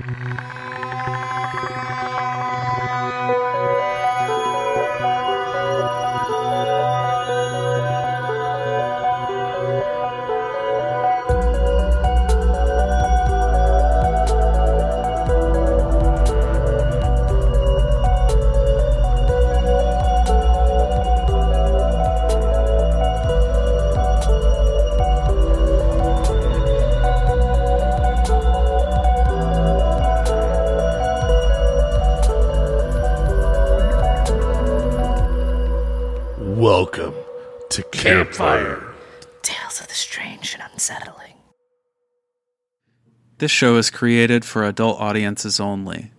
Welcome to Campfire. Tales of the strange and unsettling. This show is created for adult audiences only.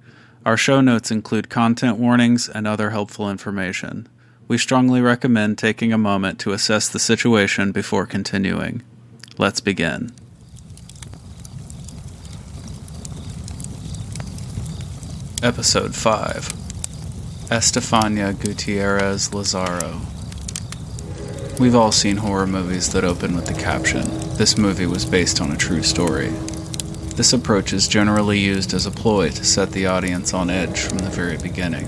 Our show notes include content warnings and other helpful information. We strongly recommend taking a moment to assess the situation before continuing. Let's begin. Episode 5 Estefania Gutierrez Lazaro. We've all seen horror movies that open with the caption, This movie was based on a true story. This approach is generally used as a ploy to set the audience on edge from the very beginning.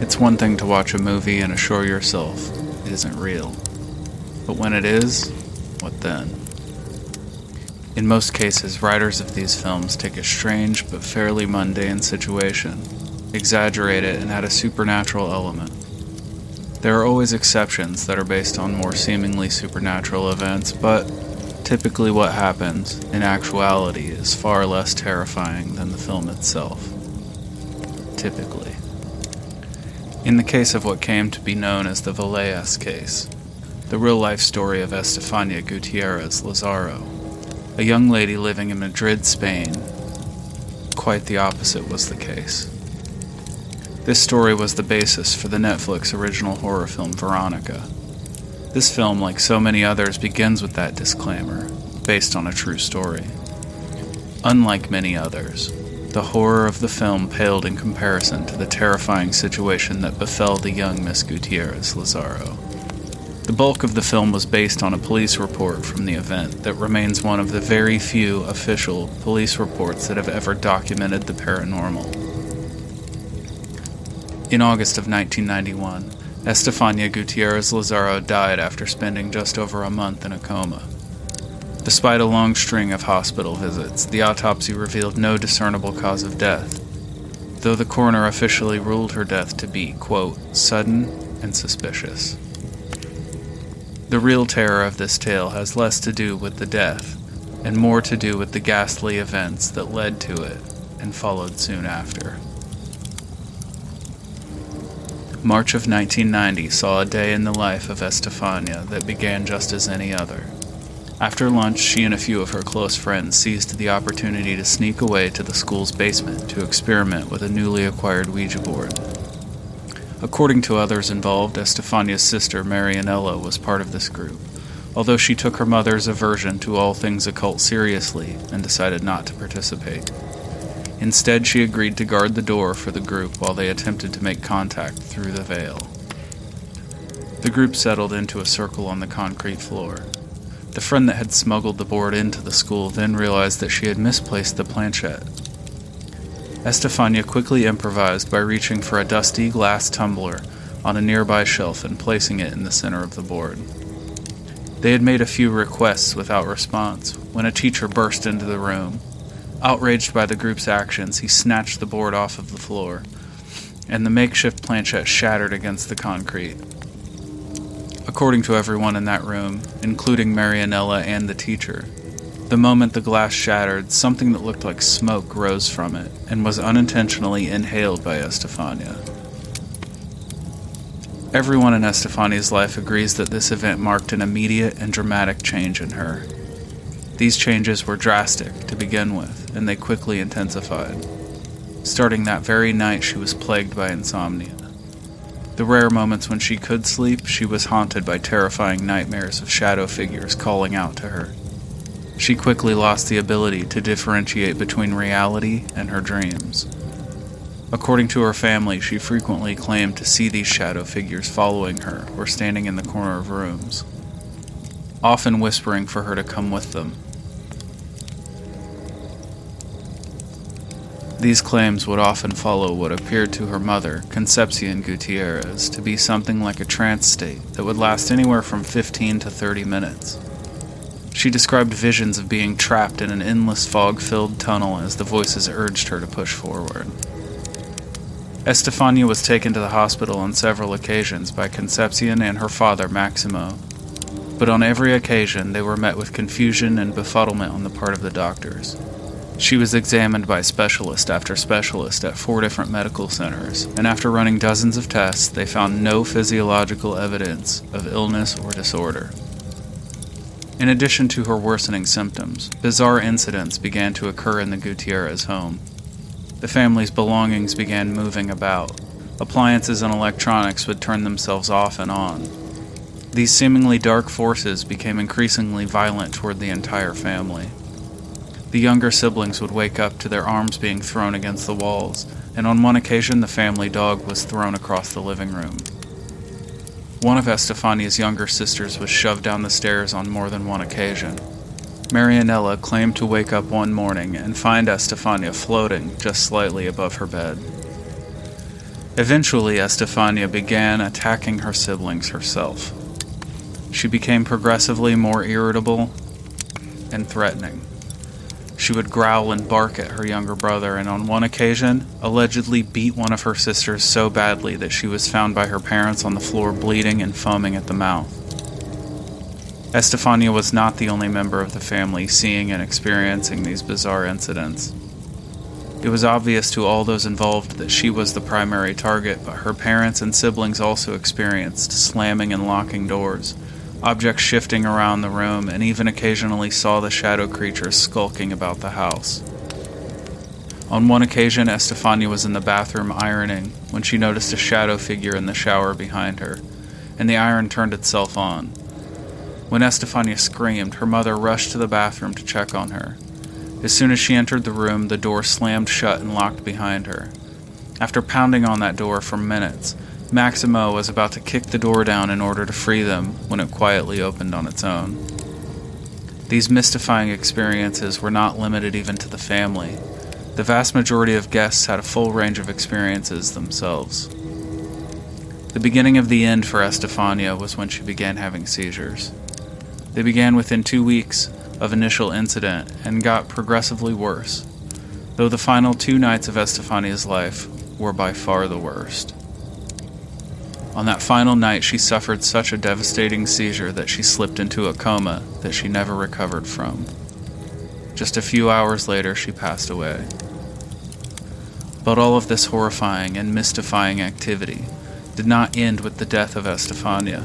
It's one thing to watch a movie and assure yourself it isn't real. But when it is, what then? In most cases, writers of these films take a strange but fairly mundane situation, exaggerate it, and add a supernatural element. There are always exceptions that are based on more seemingly supernatural events, but typically what happens, in actuality, is far less terrifying than the film itself. Typically. In the case of what came to be known as the Vallecas case, the real life story of Estefania Gutierrez Lazaro, a young lady living in Madrid, Spain, quite the opposite was the case. This story was the basis for the Netflix original horror film Veronica. This film, like so many others, begins with that disclaimer, based on a true story. Unlike many others, the horror of the film paled in comparison to the terrifying situation that befell the young Miss Gutierrez Lazaro. The bulk of the film was based on a police report from the event that remains one of the very few official police reports that have ever documented the paranormal. In August of 1991, Estefania Gutierrez Lazaro died after spending just over a month in a coma. Despite a long string of hospital visits, the autopsy revealed no discernible cause of death, though the coroner officially ruled her death to be, quote, sudden and suspicious. The real terror of this tale has less to do with the death and more to do with the ghastly events that led to it and followed soon after. March of 1990 saw a day in the life of Estefania that began just as any other. After lunch, she and a few of her close friends seized the opportunity to sneak away to the school's basement to experiment with a newly acquired Ouija board. According to others involved, Estefania's sister, Marianella, was part of this group, although she took her mother's aversion to all things occult seriously and decided not to participate. Instead, she agreed to guard the door for the group while they attempted to make contact through the veil. The group settled into a circle on the concrete floor. The friend that had smuggled the board into the school then realized that she had misplaced the planchette. Estefania quickly improvised by reaching for a dusty glass tumbler on a nearby shelf and placing it in the center of the board. They had made a few requests without response when a teacher burst into the room. Outraged by the group's actions, he snatched the board off of the floor, and the makeshift planchette shattered against the concrete. According to everyone in that room, including Marianella and the teacher, the moment the glass shattered, something that looked like smoke rose from it and was unintentionally inhaled by Estefania. Everyone in Estefania's life agrees that this event marked an immediate and dramatic change in her. These changes were drastic to begin with, and they quickly intensified. Starting that very night, she was plagued by insomnia. The rare moments when she could sleep, she was haunted by terrifying nightmares of shadow figures calling out to her. She quickly lost the ability to differentiate between reality and her dreams. According to her family, she frequently claimed to see these shadow figures following her or standing in the corner of rooms, often whispering for her to come with them. These claims would often follow what appeared to her mother, Concepcion Gutierrez, to be something like a trance state that would last anywhere from 15 to 30 minutes. She described visions of being trapped in an endless fog filled tunnel as the voices urged her to push forward. Estefania was taken to the hospital on several occasions by Concepcion and her father, Maximo, but on every occasion they were met with confusion and befuddlement on the part of the doctors. She was examined by specialist after specialist at four different medical centers, and after running dozens of tests, they found no physiological evidence of illness or disorder. In addition to her worsening symptoms, bizarre incidents began to occur in the Gutierrez home. The family's belongings began moving about. Appliances and electronics would turn themselves off and on. These seemingly dark forces became increasingly violent toward the entire family. The younger siblings would wake up to their arms being thrown against the walls, and on one occasion the family dog was thrown across the living room. One of Estefania's younger sisters was shoved down the stairs on more than one occasion. Marianella claimed to wake up one morning and find Estefania floating just slightly above her bed. Eventually, Estefania began attacking her siblings herself. She became progressively more irritable and threatening. She would growl and bark at her younger brother, and on one occasion, allegedly beat one of her sisters so badly that she was found by her parents on the floor bleeding and foaming at the mouth. Estefania was not the only member of the family seeing and experiencing these bizarre incidents. It was obvious to all those involved that she was the primary target, but her parents and siblings also experienced slamming and locking doors, objects shifting around the room, and even occasionally saw the shadow creatures skulking about the house. On one occasion, Estefania was in the bathroom ironing when she noticed a shadow figure in the shower behind her, and the iron turned itself on. When Estefania screamed, her mother rushed to the bathroom to check on her. As soon as she entered the room, the door slammed shut and locked behind her. After pounding on that door for minutes, Maximo was about to kick the door down in order to free them when it quietly opened on its own. These mystifying experiences were not limited even to the family. The vast majority of guests had a full range of experiences themselves. The beginning of the end for Estefania was when she began having seizures. They began within two weeks of initial incident and got progressively worse, though the final two nights of Estefania's life were by far the worst. On that final night, she suffered such a devastating seizure that she slipped into a coma that she never recovered from. Just a few hours later, she passed away. But all of this horrifying and mystifying activity did not end with the death of Estefania.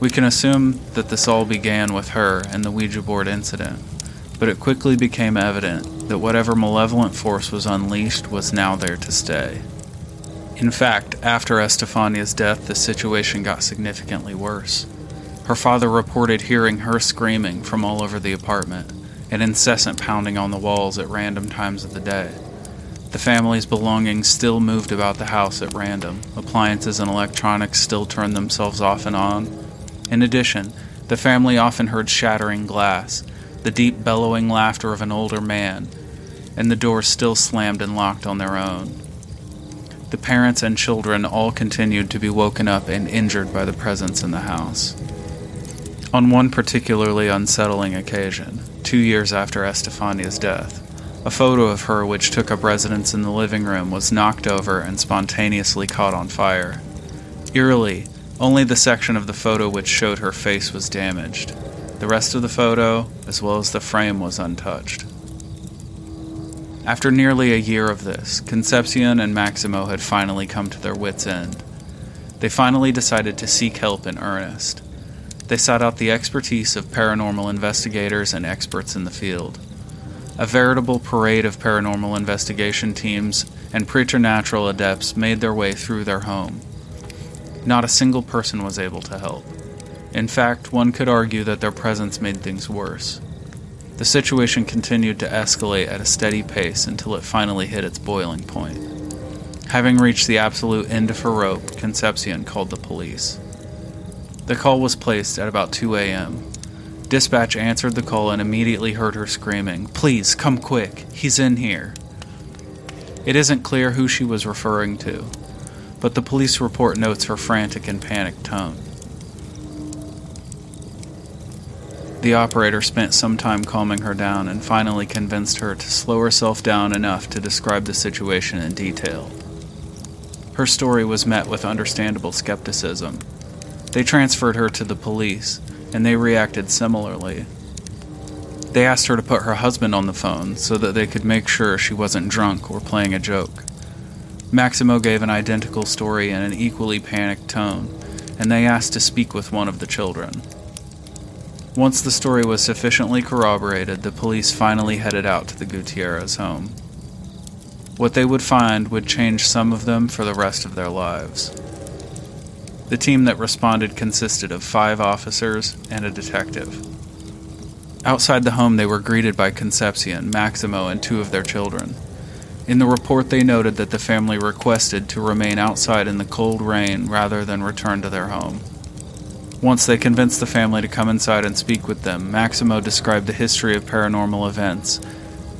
We can assume that this all began with her and the Ouija board incident, but it quickly became evident that whatever malevolent force was unleashed was now there to stay. In fact, after Estefania's death, the situation got significantly worse. Her father reported hearing her screaming from all over the apartment, and incessant pounding on the walls at random times of the day. The family's belongings still moved about the house at random. Appliances and electronics still turned themselves off and on. In addition, the family often heard shattering glass, the deep bellowing laughter of an older man, and the doors still slammed and locked on their own. The parents and children all continued to be woken up and injured by the presence in the house. On one particularly unsettling occasion, two years after Estefania's death, a photo of her which took up residence in the living room was knocked over and spontaneously caught on fire. Eerily, only the section of the photo which showed her face was damaged. The rest of the photo, as well as the frame, was untouched. After nearly a year of this, Concepcion and Maximo had finally come to their wits' end. They finally decided to seek help in earnest. They sought out the expertise of paranormal investigators and experts in the field. A veritable parade of paranormal investigation teams and preternatural adepts made their way through their home. Not a single person was able to help. In fact, one could argue that their presence made things worse. The situation continued to escalate at a steady pace until it finally hit its boiling point. Having reached the absolute end of her rope, Concepcion called the police. The call was placed at about 2 a.m. Dispatch answered the call and immediately heard her screaming, Please, come quick, he's in here. It isn't clear who she was referring to, but the police report notes her frantic and panicked tone. The operator spent some time calming her down and finally convinced her to slow herself down enough to describe the situation in detail. Her story was met with understandable skepticism. They transferred her to the police, and they reacted similarly. They asked her to put her husband on the phone so that they could make sure she wasn't drunk or playing a joke. Maximo gave an identical story in an equally panicked tone, and they asked to speak with one of the children. Once the story was sufficiently corroborated, the police finally headed out to the Gutierrez home. What they would find would change some of them for the rest of their lives. The team that responded consisted of five officers and a detective. Outside the home, they were greeted by Concepcion, Maximo, and two of their children. In the report, they noted that the family requested to remain outside in the cold rain rather than return to their home. Once they convinced the family to come inside and speak with them, Maximo described the history of paranormal events,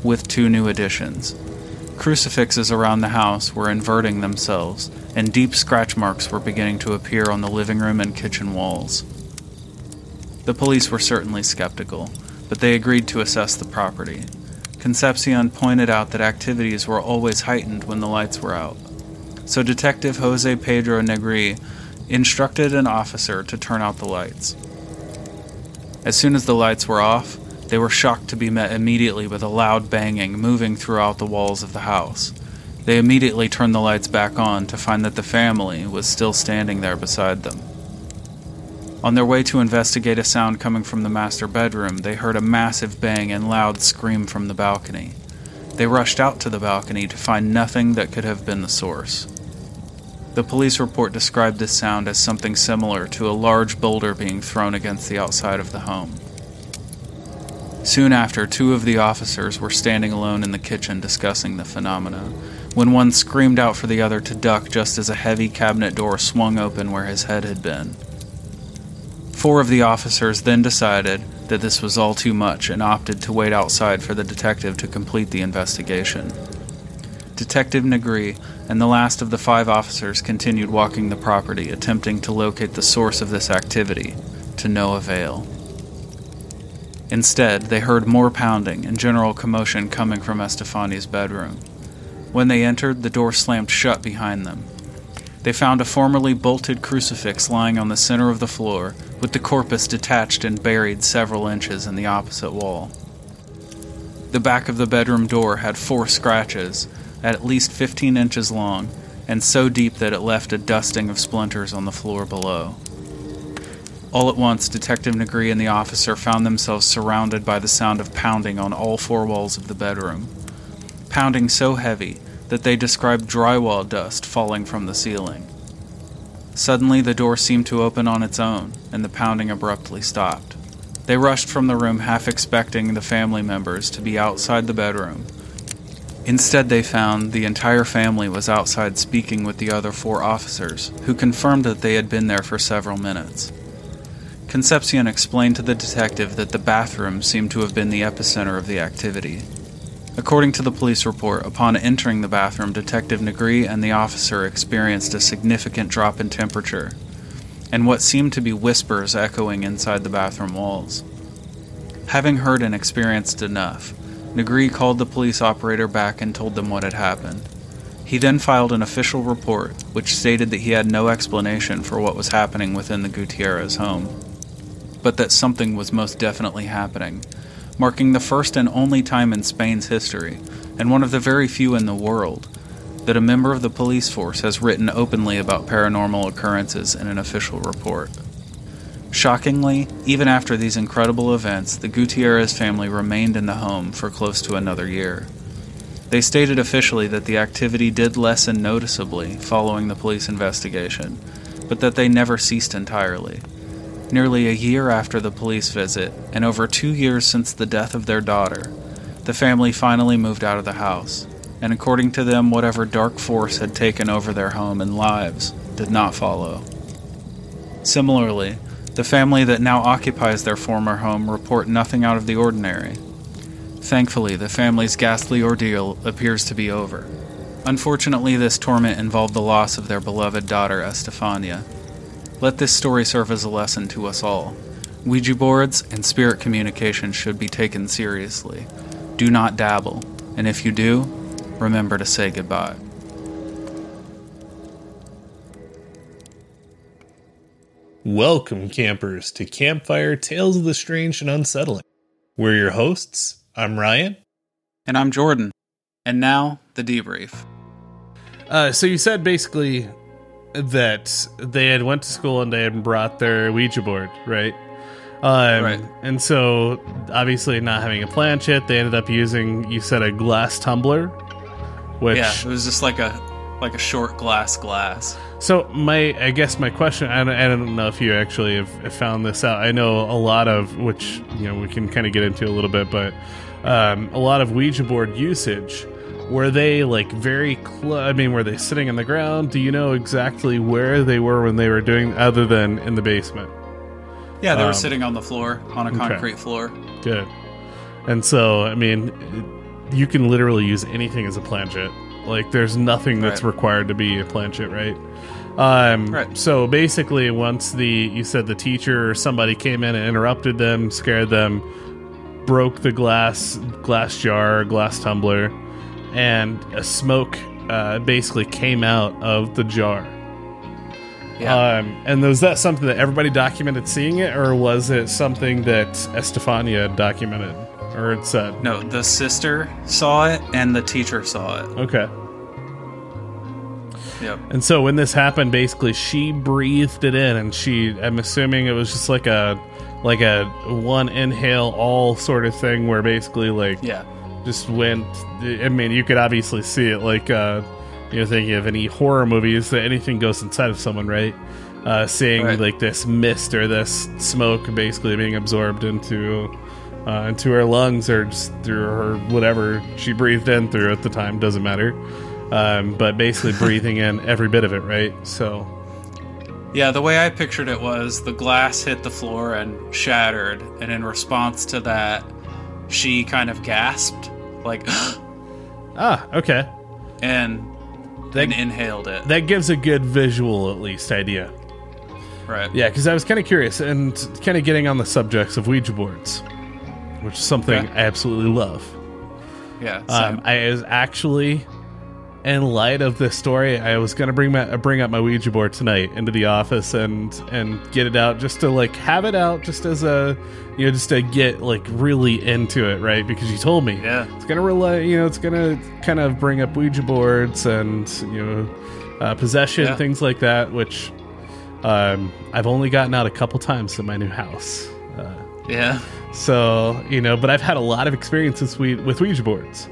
with two new additions. Crucifixes around the house were inverting themselves, and deep scratch marks were beginning to appear on the living room and kitchen walls. The police were certainly skeptical but they agreed to assess the property. Concepcion pointed out that activities were always heightened when the lights were out. So Detective Jose Pedro Negri instructed an officer to turn out the lights. As soon as the lights were off, they were shocked to be met immediately with a loud banging moving throughout the walls of the house. They immediately turned the lights back on to find that the family was still standing there beside them. On their way to investigate a sound coming from the master bedroom, they heard a massive bang and loud scream from the balcony. They rushed out to the balcony to find nothing that could have been the source. The police report described this sound as something similar to a large boulder being thrown against the outside of the home. Soon after, two of the officers were standing alone in the kitchen discussing the phenomena, when one screamed out for the other to duck just as a heavy cabinet door swung open where his head had been. Four of the officers then decided that this was all too much and opted to wait outside for the detective to complete the investigation. Detective Negri and the last of the five officers continued walking the property, attempting to locate the source of this activity, to no avail. Instead, they heard more pounding and general commotion coming from Estefania's bedroom. When they entered, the door slammed shut behind them. They found a formerly bolted crucifix lying on the center of the floor, with the corpus detached and buried several inches in the opposite wall. The back of the bedroom door had four scratches, at least 15 inches long, and so deep that it left a dusting of splinters on the floor below. All at once, Detective Negri and the officer found themselves surrounded by the sound of pounding on all four walls of the bedroom. Pounding so heavy that they described drywall dust falling from the ceiling. Suddenly, the door seemed to open on its own, and the pounding abruptly stopped. They rushed from the room, half expecting the family members to be outside the bedroom. Instead, they found the entire family was outside speaking with the other four officers, who confirmed that they had been there for several minutes. Concepcion explained to the detective that the bathroom seemed to have been the epicenter of the activity, According to the police report, upon entering the bathroom, Detective Negri and the officer experienced a significant drop in temperature, and what seemed to be whispers echoing inside the bathroom walls. Having heard and experienced enough, Negri called the police operator back and told them what had happened. He then filed an official report, which stated that he had no explanation for what was happening within the Gutierrez home, but that something was most definitely happening, marking the first and only time in Spain's history, and one of the very few in the world, that a member of the police force has written openly about paranormal occurrences in an official report. Shockingly, even after these incredible events, the Gutierrez family remained in the home for close to another year. They stated officially that the activity did lessen noticeably following the police investigation, but that they never ceased entirely. Nearly a year after the police visit, and over two years since the death of their daughter, the family finally moved out of the house, and according to them, whatever dark force had taken over their home and lives did not follow. Similarly, the family that now occupies their former home report nothing out of the ordinary. Thankfully, the family's ghastly ordeal appears to be over. Unfortunately, this torment involved the loss of their beloved daughter, Estefania. Let this story serve as a lesson to us all. Ouija boards and spirit communication should be taken seriously. Do not dabble, and if you do, remember to say goodbye. Welcome, campers, to Campfire Tales of the Strange and Unsettling. We're your hosts. I'm Ryan. And I'm Jordan. And now, the debrief. Uh, so you said basically that they had went to school and they had brought their Ouija board, right? Um, Right. And so, obviously, not having a planchette, they ended up using. You said a glass tumbler, which. Yeah, it was just like a like a short glass glass. So my, I guess my question, I don't, I don't know if you actually have, found this out. I know a lot of, which you know we can kind of get into a little bit, but um, a lot of Ouija board usage. Were they like very? Cl- I mean, were they sitting on the ground? Do you know exactly where they were when they were doing, other than in the basement? Yeah, they Um, were sitting on the floor, on a concrete floor. Good. And so, I mean, you can literally use anything as a planchette. Like, there's nothing that's Right. required to be a planchet, right? Um, Right. So basically, once the you said the teacher or somebody came in and interrupted them, scared them, broke the glass glass jar, glass tumbler, and a smoke uh, basically came out of the jar. Yeah. Um, and was that something that everybody documented seeing it, or was it something that Estefania documented, or it said? no, the sister saw it and the teacher saw it. Okay. Yep. And so when this happened, basically she breathed it in, and she, I'm assuming it was just like a, like a one inhale all sort of thing, where basically like Yeah. just went. I mean, you could obviously see it, like uh, you know, thinking of any horror movies that anything goes inside of someone, right? Uh, seeing Right. like this mist or this smoke basically being absorbed into uh, into her lungs or just through her whatever she breathed in through at the time doesn't matter. Um, but basically breathing in every bit of it, right? So Yeah, the way I pictured it was the glass hit the floor and shattered, and in response to that, she kind of gasped, like, ah, okay, and that and inhaled it. that gives a good visual at least idea. Right. Yeah, because I was kind of curious and kind of getting on the subjects of Ouija boards, which is something. I absolutely love. Yeah. Um. I was actually, in light of this story, I was gonna bring my bring up my Ouija board tonight into the office and and get it out just to like have it out just as a you know just to get like really into it, right? Because you told me Yeah. it's gonna rely you know it's gonna kind of bring up Ouija boards and you know uh, possession Yeah. things like that, which um, I've only gotten out a couple times in my new house. Uh, yeah. So you know, but I've had a lot of experiences with, with Ouija boards.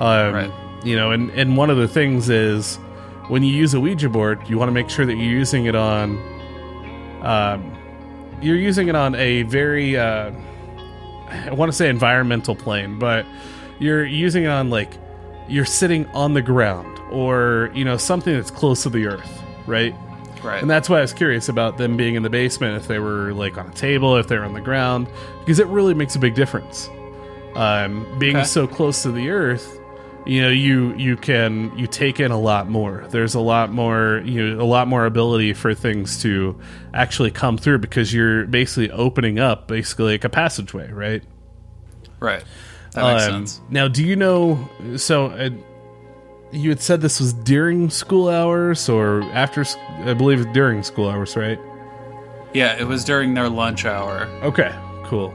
Um, Right. You know, and and one of the things is when you use a Ouija board, you want to make sure that you're using it on. Um, you're using it on a very, uh, I want to say environmental plane, but you're using it on like you're sitting on the ground or you know something that's close to the earth, right? Right. And that's why I was curious about them being in the basement, if they were like on a table, if they were on the ground, because it really makes a big difference. Um, being Okay. so close to the earth, you know, you you can you take in a lot more. There's a lot more, you know, a lot more ability for things to actually come through because you're basically opening up basically like a passageway, right? right. That makes Um, sense. Now, do you know? So, uh, you had said this was during school hours or after? i believe during school hours, right? Yeah, it was during their lunch hour. Okay, cool.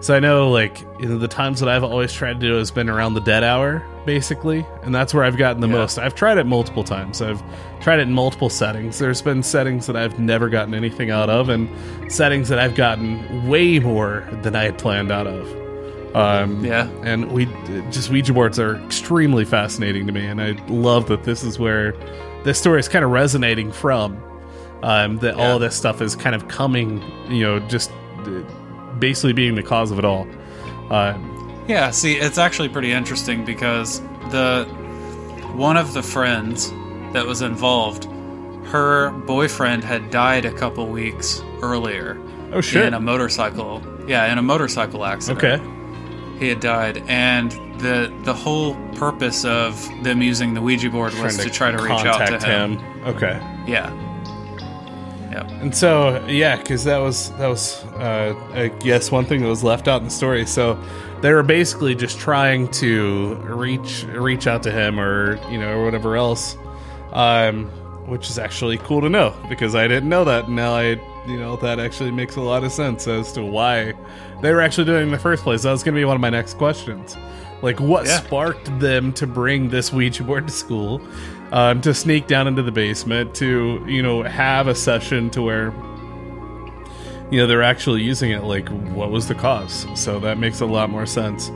So I know, like, you know, the times that I've always tried to do has been around the dead hour, basically, and that's where I've gotten the Yeah. most. I've tried it multiple times. I've tried it in multiple settings. There's been settings that I've never gotten anything out of, and settings that I've gotten way more than I had planned out of. Um, Yeah. and we just Ouija boards are extremely fascinating to me, and I love that this is where this story is kind of resonating from. Um, that all Yeah. of this stuff is kind of coming, you know, just uh, basically being the cause of it all. Um, Yeah, see, it's actually pretty interesting because the one of the friends that was involved, her boyfriend had died a couple weeks earlier oh shit! in a motorcycle. Yeah, in a motorcycle accident. okay, he had died, and the the whole purpose of them using the Ouija board was to, try to reach out to contact him. Okay. Yeah. Yep. And so, yeah, because that was that was, uh, I guess, one thing that was left out in the story. So they were basically just trying to reach reach out to him, or you know, or whatever else, um, which is actually cool to know because I didn't know that. Now I, you know, that actually makes a lot of sense as to why they were actually doing it in the first place. That was going to be one of my next questions. Like, what Yeah. sparked them to bring this Ouija board to school, um, to sneak down into the basement, to you know have a session to where you know they're actually using it. Like, what was the cause? So that makes a lot more sense.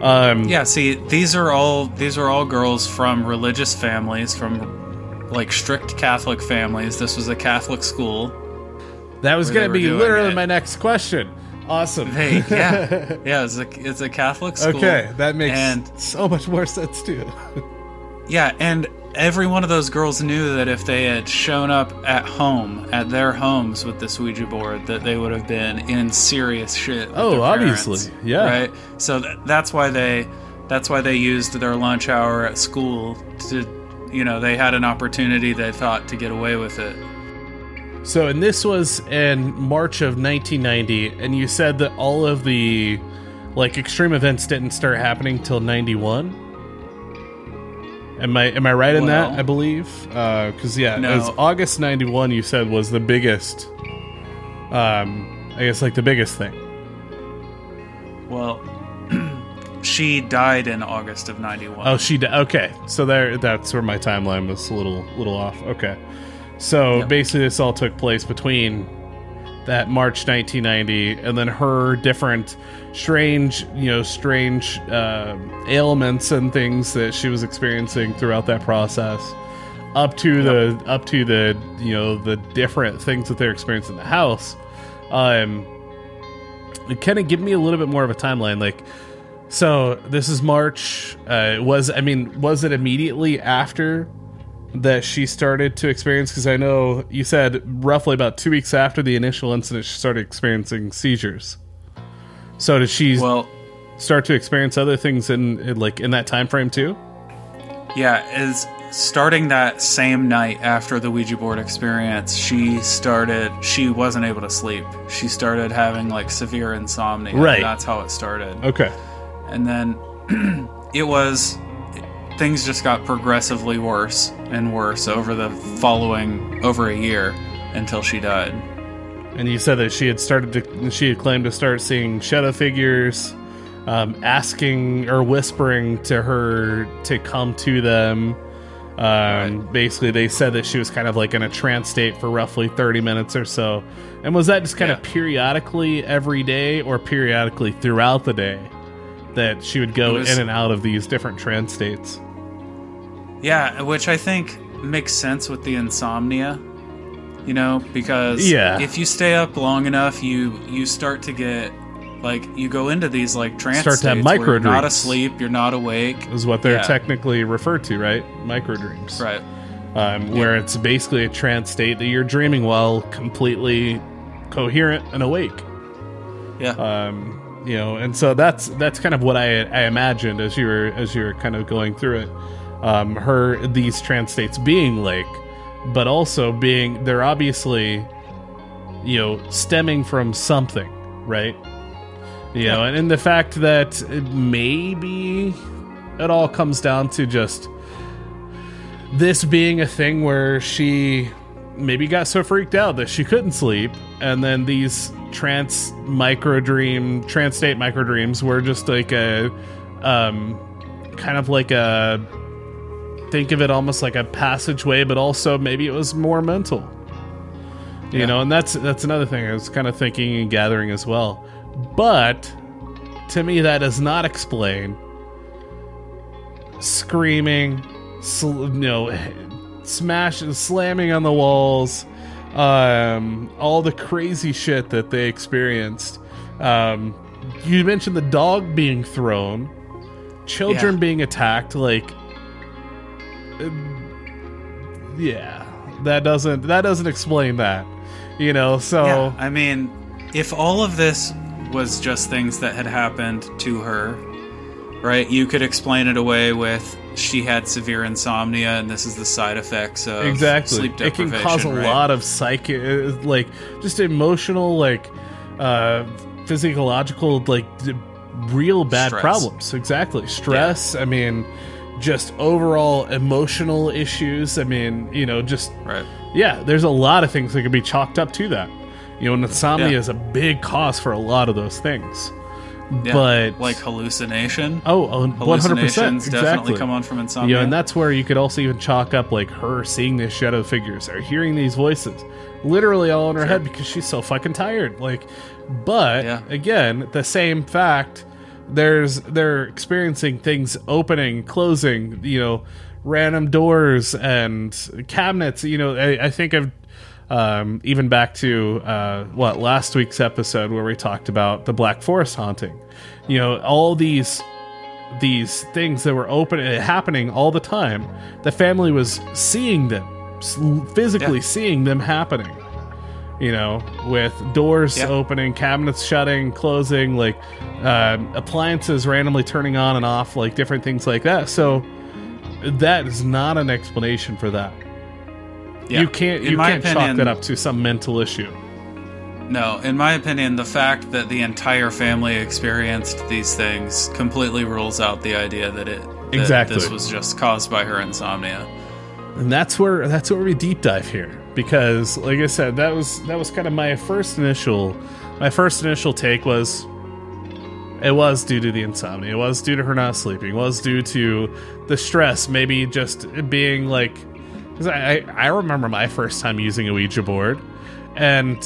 Um, Yeah, see, these are all these are all girls from religious families, from like strict Catholic families. This was a Catholic school. That was going to be literally it. my next question. Awesome. They, yeah, yeah, it's a it's a Catholic school. okay, that makes and so much more sense too. yeah, and every one of those girls knew that if they had shown up at home at their homes with this Ouija board, that they would have been in serious shit. with Oh, parents, obviously, yeah. Right. So th- that's why they that's why they used their lunch hour at school to, you know, they had an opportunity they thought to get away with it. So, and this was in March of 1990, and you said that all of the like extreme events didn't start happening till 91. Am I am I right in that? I believe because yeah, No. it was August 91. You said was the biggest. Um, I guess like the biggest thing. Well, she died in August of 91. Oh, she di- okay. So there, that's where my timeline was a little little off. Okay, so Yep. basically this all took place between that March 1990 and then her different strange, you know, strange uh, ailments and things that she was experiencing throughout that process, up to the up to the you know the different things that they're experiencing in the house. Um, kind of give me a little bit more of a timeline, like. So this is March. Uh, was I mean, was it immediately after that she started to experience? Because I know you said roughly about two weeks after the initial incident, she started experiencing seizures. So did she Well, start to experience other things in, in like in that time frame too? Yeah, is starting that same night after the Ouija board experience, she started she wasn't able to sleep. She started having like severe insomnia. Right. That's how it started. Okay. And then it was things just got progressively worse and worse over the following over a year until she died. And you said that she had started to she had claimed to start seeing shadow figures, um, asking or whispering to her to come to them. Um, Basically, they said that she was kind of like in a trance state for roughly thirty minutes or so. And was that just kind of periodically every day, or periodically throughout the day that she would go was- in and out of these different trance states? Yeah, which I think makes sense with the insomnia. You know, because Yeah. if you stay up long enough, you you start to get like you go into these like trance Start to have micro you're not asleep, you're not awake. Is what they're Yeah. technically referred to, right? Micro dreams, Right. um, where it's basically a trance state that you're dreaming while completely coherent and awake. Yeah. Um, you know, and so that's that's kind of what I, I imagined as you were as you were kind of going through it. Um, her these trans states being like, but also being they're obviously, you know, stemming from something, right? You know, and, and the fact that maybe it all comes down to just this being a thing where she maybe got so freaked out that she couldn't sleep and then these trance micro dream trance state micro dreams were just like a um kind of like a think of it almost like a passageway but also maybe it was more mental you Yeah. know and that's that's another thing i was kind of thinking and gathering as well but to me that does not explain screaming sl- you know smashing, slamming on the walls um all the crazy shit that they experienced um you mentioned the dog being thrown children Yeah. being attacked like yeah that doesn't that doesn't explain that you know so Yeah, I mean, if all of this was just things that had happened to her, right? You could explain it away with she had severe insomnia, and this is the side effects of exactly sleep deprivation. it can cause a right? lot of psychic like just emotional like uh physiological like d- real bad Stress. problems exactly stress i mean just overall emotional issues i mean you know just right. yeah there's a lot of things that could be chalked up to that you know insomnia Yeah. is a big cause for a lot of those things Yeah. but like hallucination. oh oh, 100% exactly definitely come on from insomnia. Yeah, and that's where you could also even chalk up like her seeing these shadow figures or hearing these voices, literally all in her head because she's so fucking tired. Like, but Yeah. again, the same fact. There's they're experiencing things opening, closing. You know, random doors and cabinets. You know, I, I think of um, even back to uh, what last week's episode where we talked about the Black Forest haunting. You know, all these these things that were open happening all the time. The family was seeing them, physically Yeah. seeing them happening. You know, with doors Yeah. opening, cabinets shutting, closing, like um, appliances randomly turning on and off, like different things like that. So that is not an explanation for that. Yeah. You can't In you can't chalk that up to some mental issue. No, in my opinion, the fact that the entire family experienced these things completely rules out the idea that it that Exactly. this was just caused by her insomnia. and that's where that's where we deep dive here because like i said that was that was kind of my first initial my first initial take was it was due to the insomnia it was due to her not sleeping it was due to the stress maybe just being like because I, I remember my first time using a ouija board and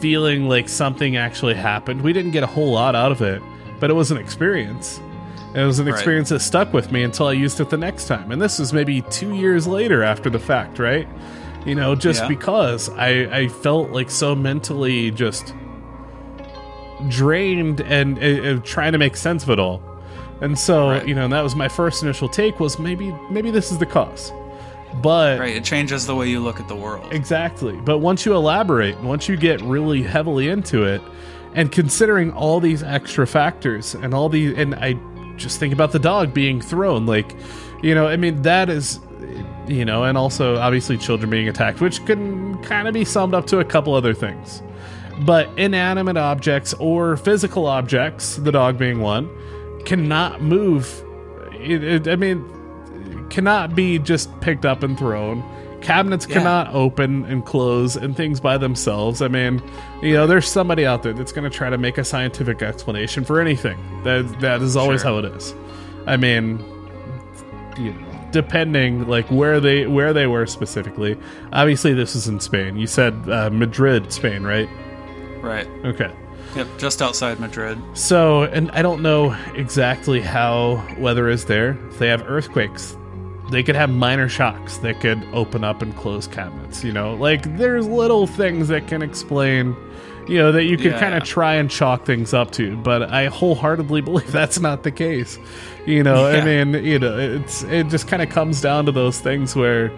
feeling like something actually happened we didn't get a whole lot out of it but it was an experience it was an Right. experience that stuck with me until I used it the next time. And this was maybe two years later after the fact, right? You know, just Yeah. because I, I felt like so mentally just drained and uh, uh, trying to make sense of it all. And so, Right. you know, and that was my first initial take was maybe maybe this is the cause. But Right? It changes the way you look at the world. Exactly. But once you elaborate, once you get really heavily into it, and considering all these extra factors and all the, and I just think about the dog being thrown, like, you know, I mean, that is, you know, and also obviously children being attacked, which can kind of be summed up to a couple other things. But inanimate objects or physical objects, the dog being one, cannot move. It, it, I mean, cannot be just picked up and thrown. Cabinets Yeah. cannot open and close and things by themselves. I mean, you know, there's somebody out there that's going to try to make a scientific explanation for anything. That that is always Sure. how it is. I mean, you know, depending like where they where they were specifically. Obviously, this is in Spain. You said uh, Madrid, Spain, right? Right. Okay. Yep. Just outside Madrid. So, and I don't know exactly how weather is there. If they have earthquakes, they could have minor shocks that could open up and close cabinets. You know, like there's little things that can explain, you know, that you could Yeah. kind of try and chalk things up to. But I wholeheartedly believe that's not the case. You know, I mean, you know, it's it just kind of comes down to those things where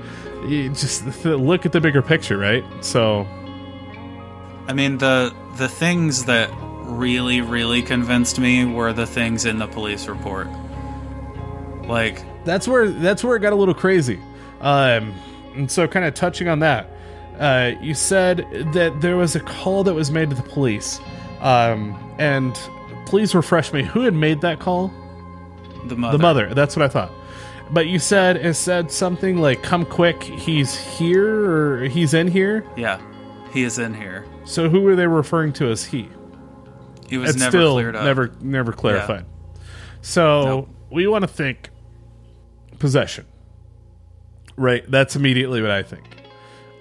you just th- look at the bigger picture, right? So, I mean the the things that really really convinced me were the things in the police report. Like that's where that's where it got a little crazy. Um, and so, kind of touching on that, uh, you said that there was a call that was made to the police, um, and please refresh me. Who had made that call? the mother. The mother. That's what I thought. But you said it said something like "Come quick, he's here" or "He's in here." Yeah. He is in here. So who were they referring to as he? He was it's never still cleared up. never never clarified. So Nope. we want to think possession, right? That's immediately what I think.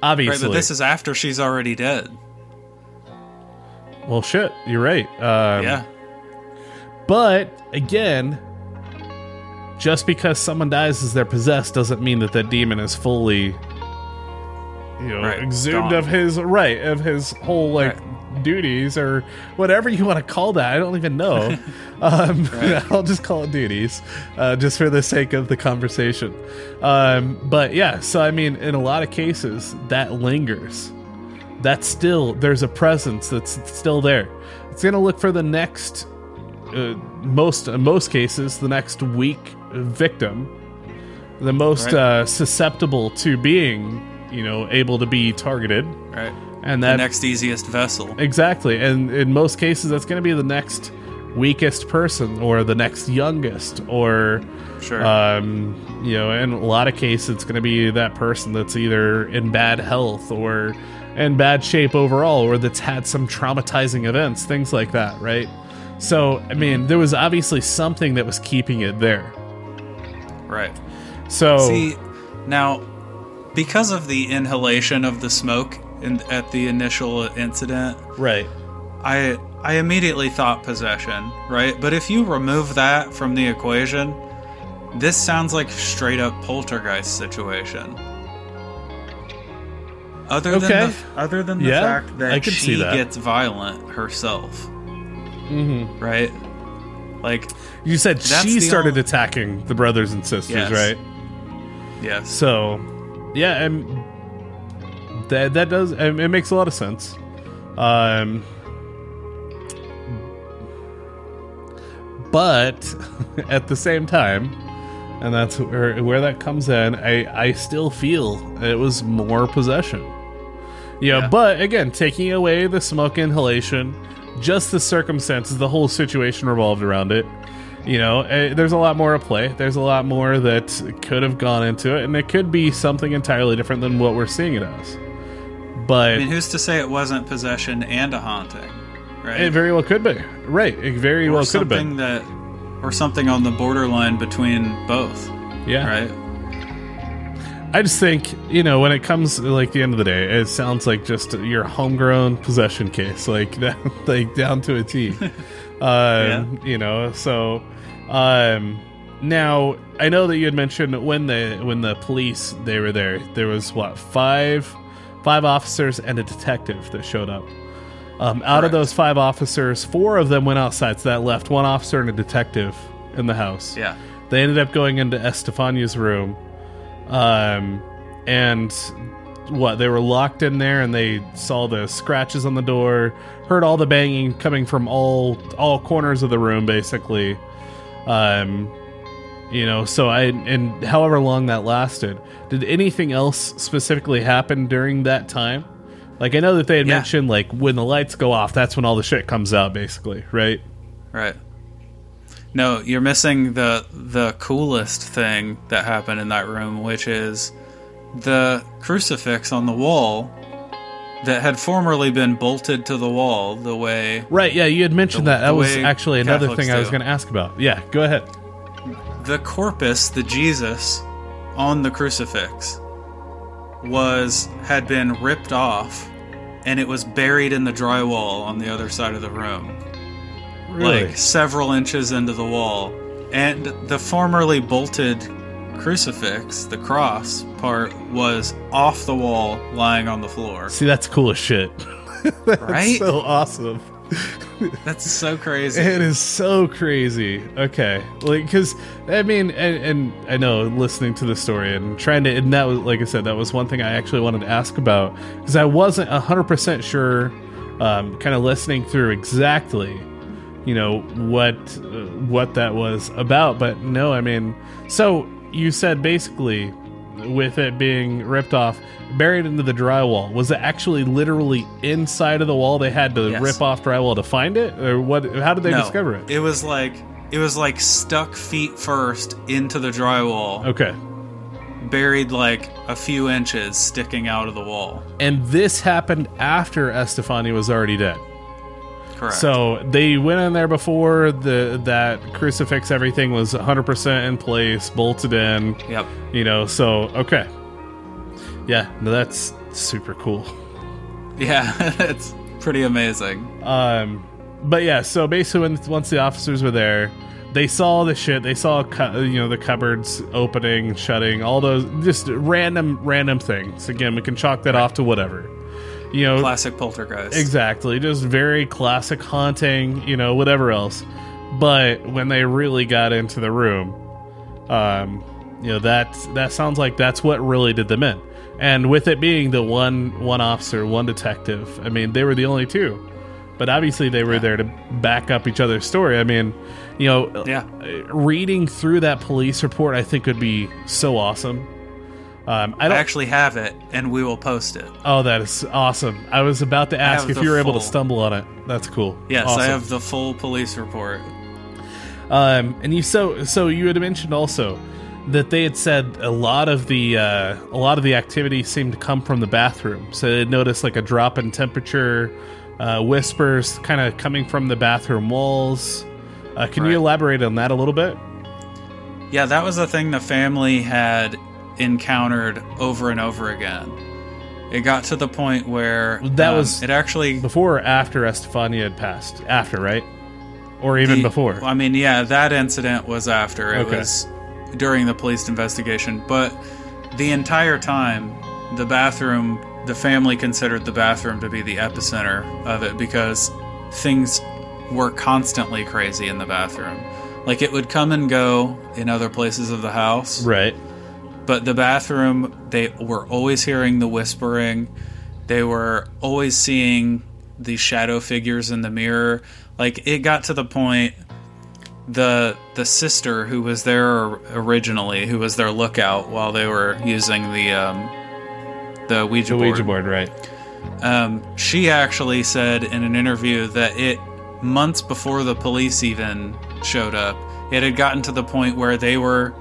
Right, Obviously, but this is after she's already dead. well, shit. You're right. Um, yeah. But again, just because someone dies as they're possessed doesn't mean that that demon is fully, you know, Right, exhumed gone. of his right of his whole like duties or whatever you want to call that. I don't even know. um, I'll just call it duties, uh, just for the sake of the conversation. Um, but yeah, so I mean, in a lot of cases, that lingers. That's still there's a presence that's still there. It's gonna look for the next uh, most in most cases the next weak victim, the most Right. uh, susceptible to being you know able to be targeted, Right. And The that next easiest vessel. exactly, and in most cases that's going to be the next weakest person or the next youngest or Sure. um, you know, in a lot of cases, it's going to be that person that's either in bad health or in bad shape overall, or that's had some traumatizing events, things like that, right? So, I mean, there was obviously something that was keeping it there. right. So, See, now, because of the inhalation of the smoke in, at the initial incident, right, I I immediately thought possession, right? But if you remove that from the equation, this sounds like straight up poltergeist situation. Other than the, other than the Yeah, fact that she that. gets violent herself, hmm right? Like you said she started only- attacking the brothers and sisters, Yes. right? yes, So, yeah, and that that does um, it makes a lot of sense. Um, but at the same time, and that's where, where that comes in. I I still feel it was more possession. Yeah, Yeah. but again, taking away the smoke inhalation, just the circumstances, the whole situation revolved around it. You know, eh, there's a lot more at play. There's a lot more that could have gone into it, and it could be something entirely different than what we're seeing it as. But I mean, who's to say it wasn't possession and a haunting, right? it very well could be. Right, it very or well could have something been. that, or something on the borderline between both, Yeah. right? I just think, you know, when it comes like the end of the day, it sounds like just your homegrown possession case, like that, like down to a T. um, You know, so um, now I know that you had mentioned when the when the police they were there, there was what five five officers and a detective that showed up. Um, out of those five officers, four of them went outside, so that left one officer and a detective in the house. Yeah. They ended up going into Estefania's room. Um, and what? They were locked in there and they saw the scratches on the door, heard all the banging coming from all all corners of the room basically. Um, you know, so I and however long that lasted, did anything else specifically happen during that time? Like I know that they had Yeah. mentioned like when the lights go off, that's when all the shit comes out basically, right? Right. No, you're missing the the coolest thing that happened in that room, which is the crucifix on the wall that had formerly been bolted to the wall the way Right, yeah, you had mentioned The- that. That was actually another Catholics thing I was going to ask about. Yeah, go ahead. The corpus, the Jesus on the crucifix was had been ripped off and it was buried in the drywall on the other side of the room. Really? like several inches into the wall. And the formerly bolted crucifix, the cross part, was off the wall, lying on the floor. See, that's cool as shit. That's Right? so awesome. That's so crazy. It is so crazy. Okay, like because I mean, and, and I know listening to the story and trying to, and that was like I said, that was one thing I actually wanted to ask about because I wasn't hundred percent sure. Um, kind of listening through exactly, you know what uh, what that was about, but no, I mean, so you said basically with it being ripped off, buried into the drywall, was it actually literally inside of the wall? They had to Yes. rip off drywall to find it, or what? How did they no, discover it? It was like it was like stuck feet first into the drywall, Okay, buried like a few inches sticking out of the wall. and this happened after Estefani was already dead. Correct. So they went in there before the that crucifix, everything was 100 percent in place, bolted in. yep. You know, so okay, yeah, no, that's super cool. Yeah, it's pretty amazing. Um, but yeah, so basically, when, once the officers were there, they saw the shit. They saw, you know, the cupboards opening, shutting, all those just random, random things. Again, we can chalk that off to whatever. You know, Classic poltergeist. exactly, just very classic haunting. You know, whatever else. But when they really got into the room, um, you know that that sounds like that's what really did them in. And with it being the one one officer, one detective, I mean, they were the only two but obviously they were there to back up each other's story. I mean, you know, Yeah. reading through that police report, I think would be so awesome. Um, I I actually have it, and we will post it. oh, that is awesome. I was about to ask if you were able to stumble on it. That's cool. Yes, Awesome. I have the full police report. Um, and you so so you had mentioned also that they had said a lot of the uh, a lot of the activity seemed to come from the bathroom. So they noticed like a drop in temperature, uh, whispers kind of coming from the bathroom walls. Uh, can you elaborate on that a little bit? Yeah, that was a thing the family had encountered over and over again. It got to the point where That um, was- it actually Before or after Estefania had passed? After, right? Or even the- before? I mean, yeah, that incident was after. It Okay. was during the police investigation, but the entire time, the bathroom, the family considered the bathroom to be the epicenter of it because things were constantly crazy in the bathroom. Like it would come and go in other places of the house, Right. But the bathroom they were always hearing the whispering. They were always seeing the shadow figures in the mirror. Like it got to the point the the sister who was there originally who was their lookout while they were using the um the Ouija The board. Ouija board, right. um, she actually said in an interview that it months before the police even showed up, it had gotten to the point where they were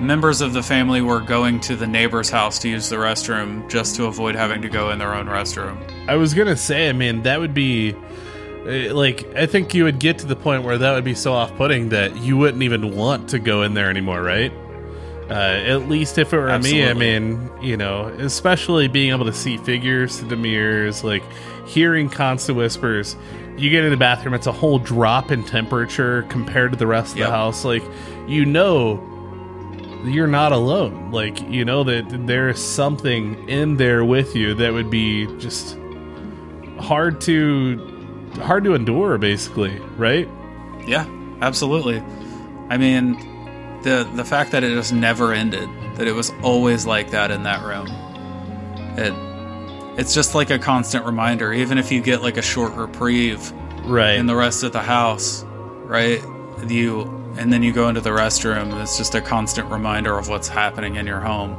members of the family were going to the neighbor's house to use the restroom just to avoid having to go in their own restroom. I was gonna say, I mean, that would be uh, like I think you would get to the point where that would be so off-putting that you wouldn't even want to go in there anymore, right? Uh, at least if it were me, I mean, you know, especially being able to see figures through the mirrors, like hearing constant whispers. You get in the bathroom, it's a whole drop in temperature compared to the rest of Yep. the house. Like, you know, you're not alone. Like, you know that there's something in there with you that would be just hard to hard to endure basically right Yeah, absolutely. I mean, the the fact that it just never ended, that it was always like that in that room. It it's just like a constant reminder, even if you get like a short reprieve right in the rest of the house, right? You and then you go into the restroom. It's just a constant reminder of what's happening in your home.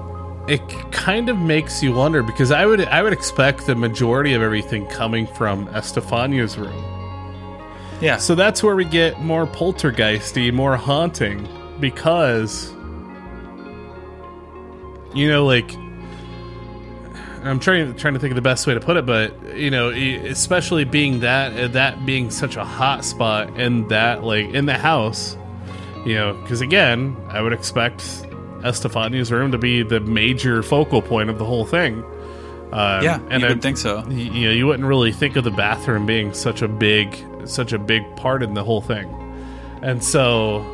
it kind of makes you wonder because i would i would expect the majority of everything coming from estefania's room Yeah. so that's where we get more poltergeisty more haunting because you know like I'm trying trying to think of the best way to put it, but you know, especially being that that being such a hot spot in that like in the house, you know, because again, I would expect Estefania's room to be the major focal point of the whole thing. Um, yeah, and I, would think so. you know, you wouldn't really think of the bathroom being such a big such a big part in the whole thing, and so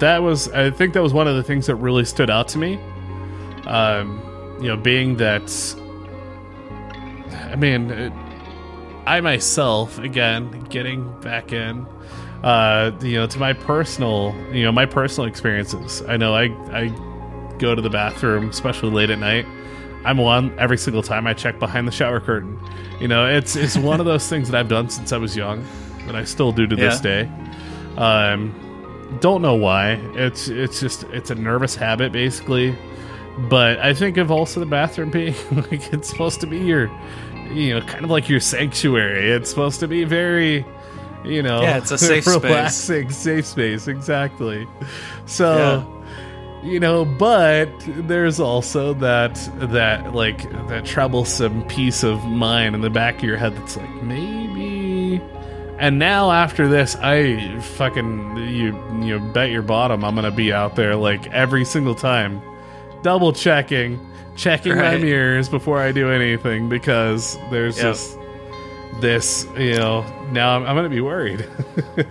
that was I think that was one of the things that really stood out to me. Um, you know, being that I mean, it, I myself, again, getting back in, uh, you know, to my personal, you know, my personal experiences. I know I, I go to the bathroom, especially late at night. I'm one every single time I check behind the shower curtain. You know, it's it's one of those things that I've done since I was young, that I still do to this day. Um, don't know why. It's it's just it's a nervous habit, basically but I think of also the bathroom being like it's supposed to be your, you know, kind of like your sanctuary. It's supposed to be very, you know, Yeah, it's a safe space. safe space. Exactly. So, you know, but there's also that that like that troublesome piece of mind in the back of your head that's like maybe. And now after this, I fucking you you bet your bottom I'm gonna be out there like every single time double checking, checking my Right. mirrors before I do anything because there's Yep. just this, you know, now I'm, I'm going to be worried.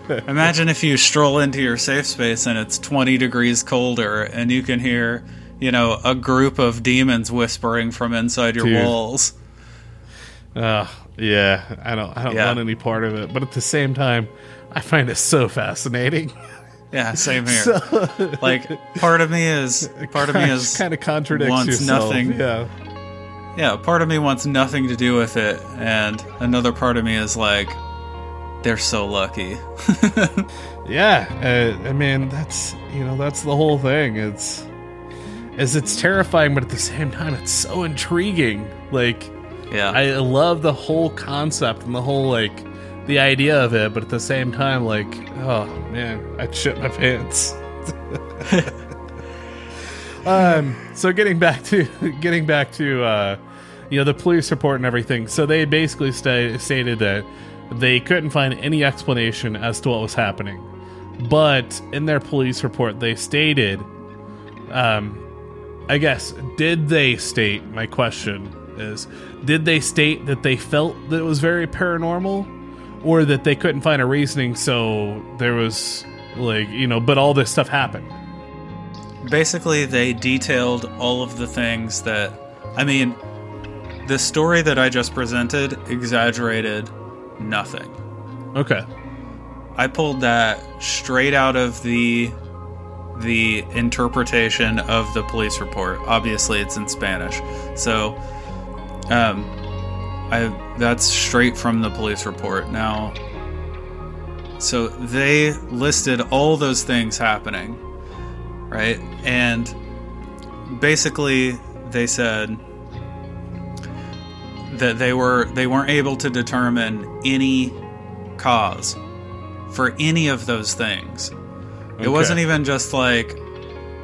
Imagine if you stroll into your safe space and it's 20 degrees colder and you can hear, you know, a group of demons whispering from inside your Dude. walls. uh, yeah, I don't, I don't Yeah. want any part of it, but at the same time, I find it so fascinating. Yeah, same here. So, like part of me is part of me is kind of contradicts wants yourself. nothing. Yeah, yeah, part of me wants nothing to do with it and another part of me is like They're so lucky. Yeah, uh, I mean that's you know that's the whole thing. It's is it's terrifying, but at the same time, it's so intriguing. Like Yeah. I love the whole concept and the whole like the idea of it, but at the same time, like oh man, I'd shit my pants. um. So getting back to getting back to uh, you know the police report and everything. So they basically sta- stated that they couldn't find any explanation as to what was happening, but in their police report they stated, um, I guess, did they state? My question is, did they state that they felt that it was very paranormal, or that they couldn't find a reasoning? So there was like you know, but all this stuff happened. Basically, they detailed all of the things that. I mean, the story that I just presented exaggerated nothing. Okay. I pulled that straight out of the the interpretation of the police report. Obviously, it's in Spanish, so um, I that's straight from the police report. Now, so they listed all those things happening, right? And basically, they said that they were they weren't able to determine any cause for any of those things. It wasn't even just like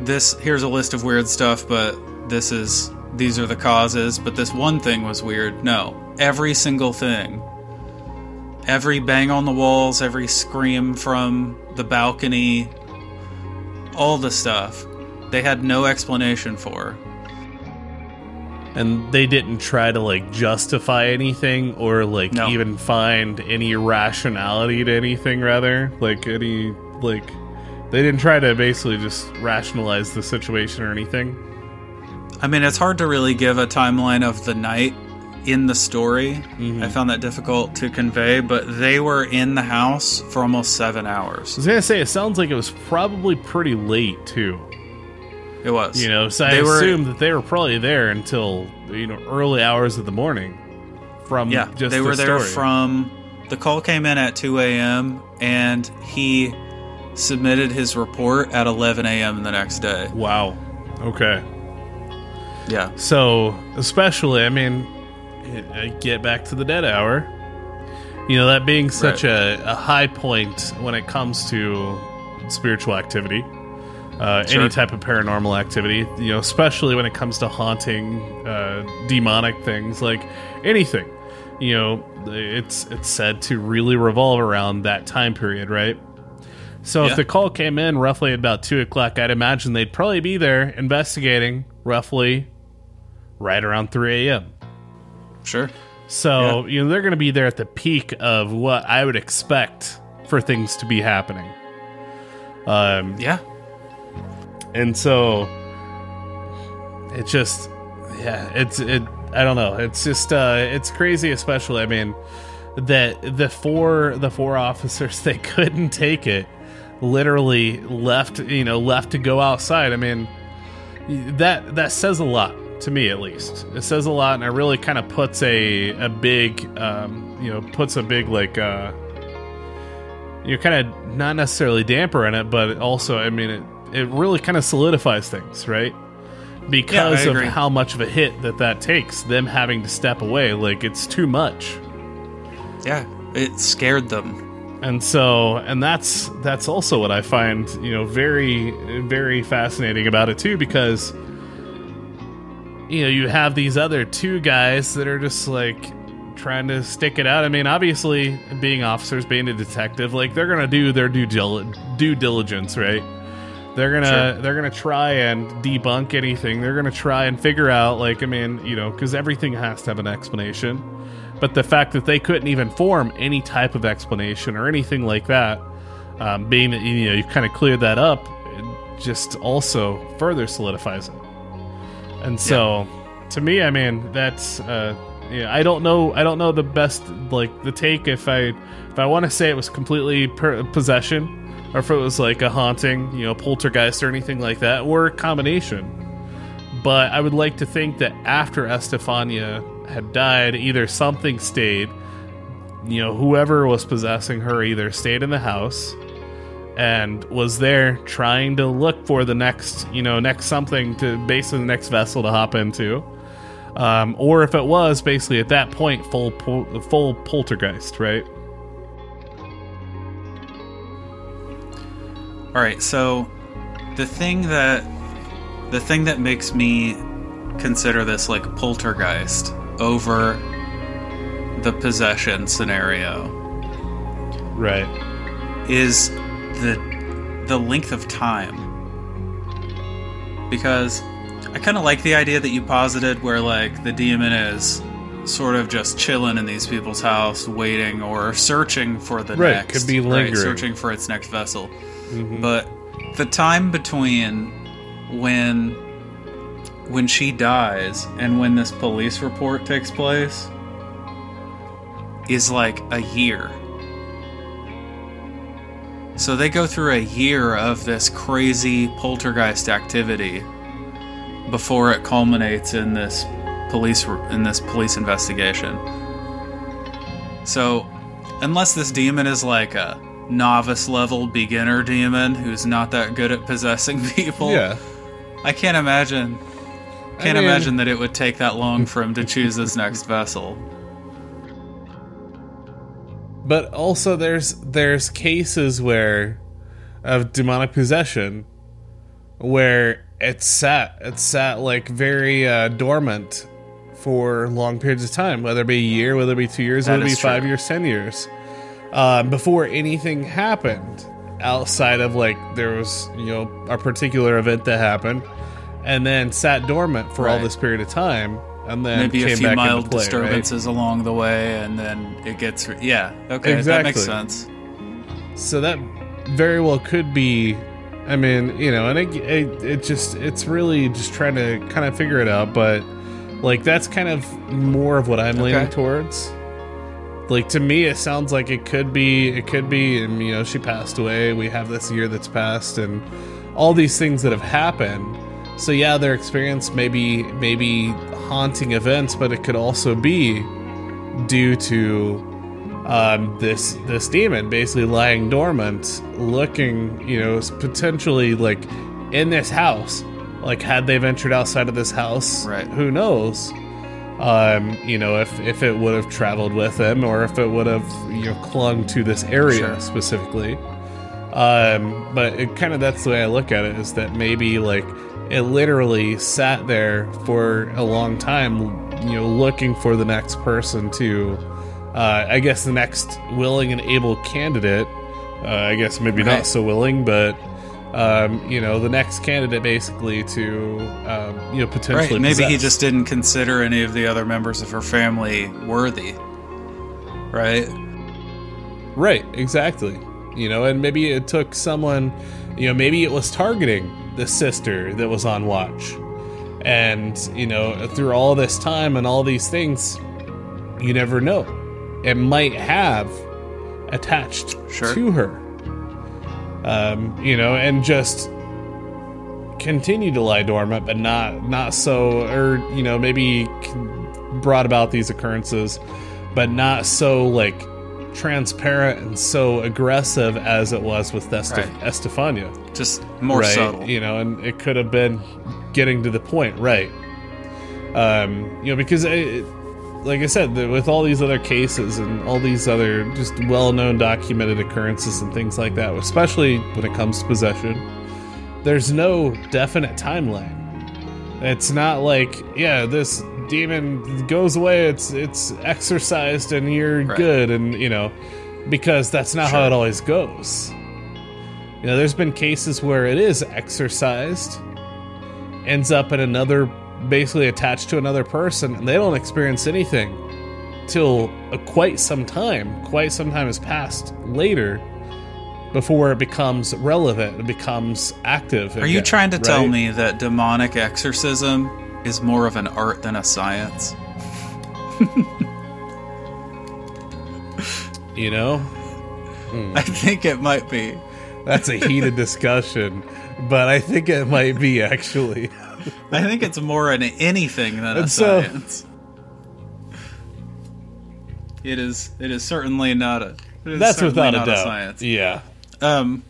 this here's a list of weird stuff but this is these are the causes but this one thing was weird. No, every single thing. Every bang on the walls, every scream from the balcony, all the stuff they had no explanation for. And they didn't try to like justify anything or like No. even find any rationality to anything rather. Like any like they didn't try to basically just rationalize the situation or anything. I mean, it's hard to really give a timeline of the night in the story. Mm-hmm. I found that difficult to convey, but they were in the house for almost seven hours I was gonna say it sounds like it was probably pretty late too. It was. You know, so I They were- assume that they were probably there until you know early hours of the morning. From Yeah, just they the were there story. from. The call came in at 2 a.m., and he submitted his report at 11 a.m. the next day. Wow. Okay. Yeah. So, especially, I mean, I get back to the dead hour. You know, that being such a, a high point when it comes to spiritual activity, uh, Sure. any type of paranormal activity, you know, especially when it comes to haunting, uh, demonic things, like anything. You know, it's it's said to really revolve around that time period, right? So Yeah. if the call came in roughly at about two o'clock, I'd imagine they'd probably be there investigating roughly right around 3 a.m. Sure. So, you know, they're going to be there at the peak of what I would expect for things to be happening. Um, Yeah. And so it just, yeah, it's, it, I don't know. It's just, uh, it's crazy, especially, I mean, that the four, the four officers, they couldn't take it, literally left, you know, left to go outside. I mean, that that says a lot to me at least it says a lot and it really kind of puts a a big um you know puts a big like uh you're kind of not necessarily damper in it but also i mean it it really kind of solidifies things right because I of how much of a hit that that takes them having to step away like it's too much Yeah. It scared them. and so and that's that's also what i find you know very very fascinating about it too because you know you have these other two guys that are just like trying to stick it out i mean obviously being officers being a detective like they're gonna do their due, dil- due diligence right they're gonna Sure. they're gonna try and debunk anything they're gonna try and figure out like i mean you know because everything has to have an explanation but the fact that they couldn't even form any type of explanation or anything like that um, being that you know you've kind of cleared that up just also further solidifies it and so to me i mean that's uh yeah, I don't know. I don't know the best like the take if I if I want to say it was completely per- possession or if it was like a haunting, you know, poltergeist or anything like that, or a combination. But I would like to think that after Estefania had died, either something stayed, you know, whoever was possessing her either stayed in the house and was there trying to look for the next, you know, next something to basically the next vessel to hop into. Um, or if it was basically at that point full pol- full poltergeist, right? All right, so the thing that the thing that makes me consider this like poltergeist over the possession scenario Right. is the the length of time. Because I kind of like the idea that you posited where like the demon is sort of just chilling in these people's house waiting or searching for the Right, next could be right, lingering. searching for its next vessel. Mm-hmm. But the time between when when she dies and when this police report takes place is like a year. So they go through a year of this crazy poltergeist activity before it culminates in this police in this police investigation. So, unless this demon is like a novice level beginner demon who's not that good at possessing people, Yeah. I can't imagine can't mean- imagine that it would take that long for him to choose his next vessel. But also there's there's cases where of demonic possession where it's sat it's sat like very uh, dormant for long periods of time, whether it be a year, whether it be two years, That whether it be true. five years, ten years, um, before anything happened outside of like there was you know a particular event that happened, and then sat dormant for all this period of time, and then Maybe a few back mild play, right? disturbances along the way, and then it gets yeah. Okay, that makes sense. So that very well could be. I mean, you know, and it, it, it just it's really just trying to kind of figure it out, but like that's kind of more of what I'm leaning Okay. towards. Like to me, it sounds like it could be, it could be, and you know, she passed away. We have this year that's passed, and all these things that have happened. So yeah, their experience maybe maybe haunting events, but it could also be due to um, this this demon basically lying dormant, looking, you know, potentially like in this house. Like had they ventured outside of this house, Right. Who knows? Um, you know, if if it would have traveled with them, or if it would have you know clung to this area Sure. specifically. Um, but it kind of that's the way I look at it is that maybe like it literally sat there for a long time, you know, looking for the next person to, uh, I guess, the next willing and able candidate. Uh, I guess maybe Right. not so willing, but um, you know, the next candidate basically to, um, you know, potentially. Right. Maybe he just didn't consider any of the other members of her family worthy. Right. Right, exactly. You know, and maybe it took someone, you know, maybe it was targeting the sister that was on watch. And, you know, through all this time and all these things, you never know. It might have attached Sure. to her. Um, you know, and just continue to lie dormant, but not not so, or you know, maybe brought about these occurrences, but not so like transparent and so aggressive as it was with Estef- Right. Estefania. Just more right? subtle. You know, and it could have been getting to the point, right? Um, you know, because it, like I said, with all these other cases and all these other just well-known documented occurrences and things like that, especially when it comes to possession, there's no definite timeline. It's not like, yeah, this demon goes away, it's it's exorcised and you're Right. good and you know, because that's not how it always goes. You know, there's been cases where it is exorcised, ends up in another, basically attached to another person, and they don't experience anything till a, quite some time. Quite some time has passed later before it becomes relevant, it becomes active. Are you trying to tell me that demonic exorcism is more of an art than a science? You know, hmm. I think it might be. that's a heated discussion, but I think it might be actually. I think it's more an anything than a so- science. It is. It is certainly not a. That's without a not doubt. science. Yeah. Um.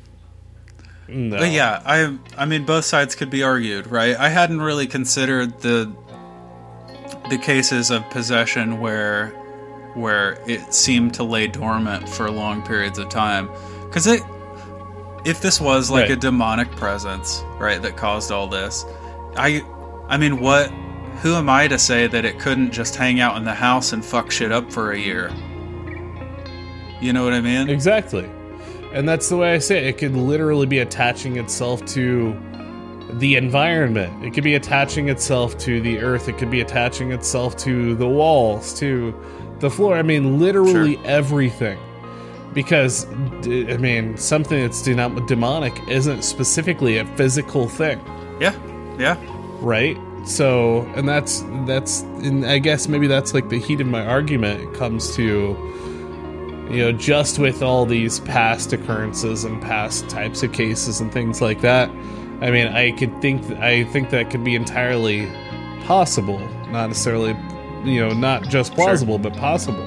No. But yeah, I. I mean, both sides could be argued, right? I hadn't really considered the. The cases of possession where, where it seemed to lay dormant for long periods of time, because it. If this was like Right. a demonic presence, right, that caused all this, I. I mean, what? Who am I to say that it couldn't just hang out in the house and fuck shit up for a year? You know what I mean? Exactly. And that's the way I say it. It could literally be attaching itself to the environment. It could be attaching itself to the earth. It could be attaching itself to the walls, to the floor. I mean, literally everything. Because, I mean, something that's demonic isn't specifically a physical thing Yeah, right? So and that's that's and i guess maybe that's like the heat of my argument comes to you know just with all these past occurrences and past types of cases and things like that i mean i could think i think that could be entirely possible. Not necessarily you know not just plausible but possible.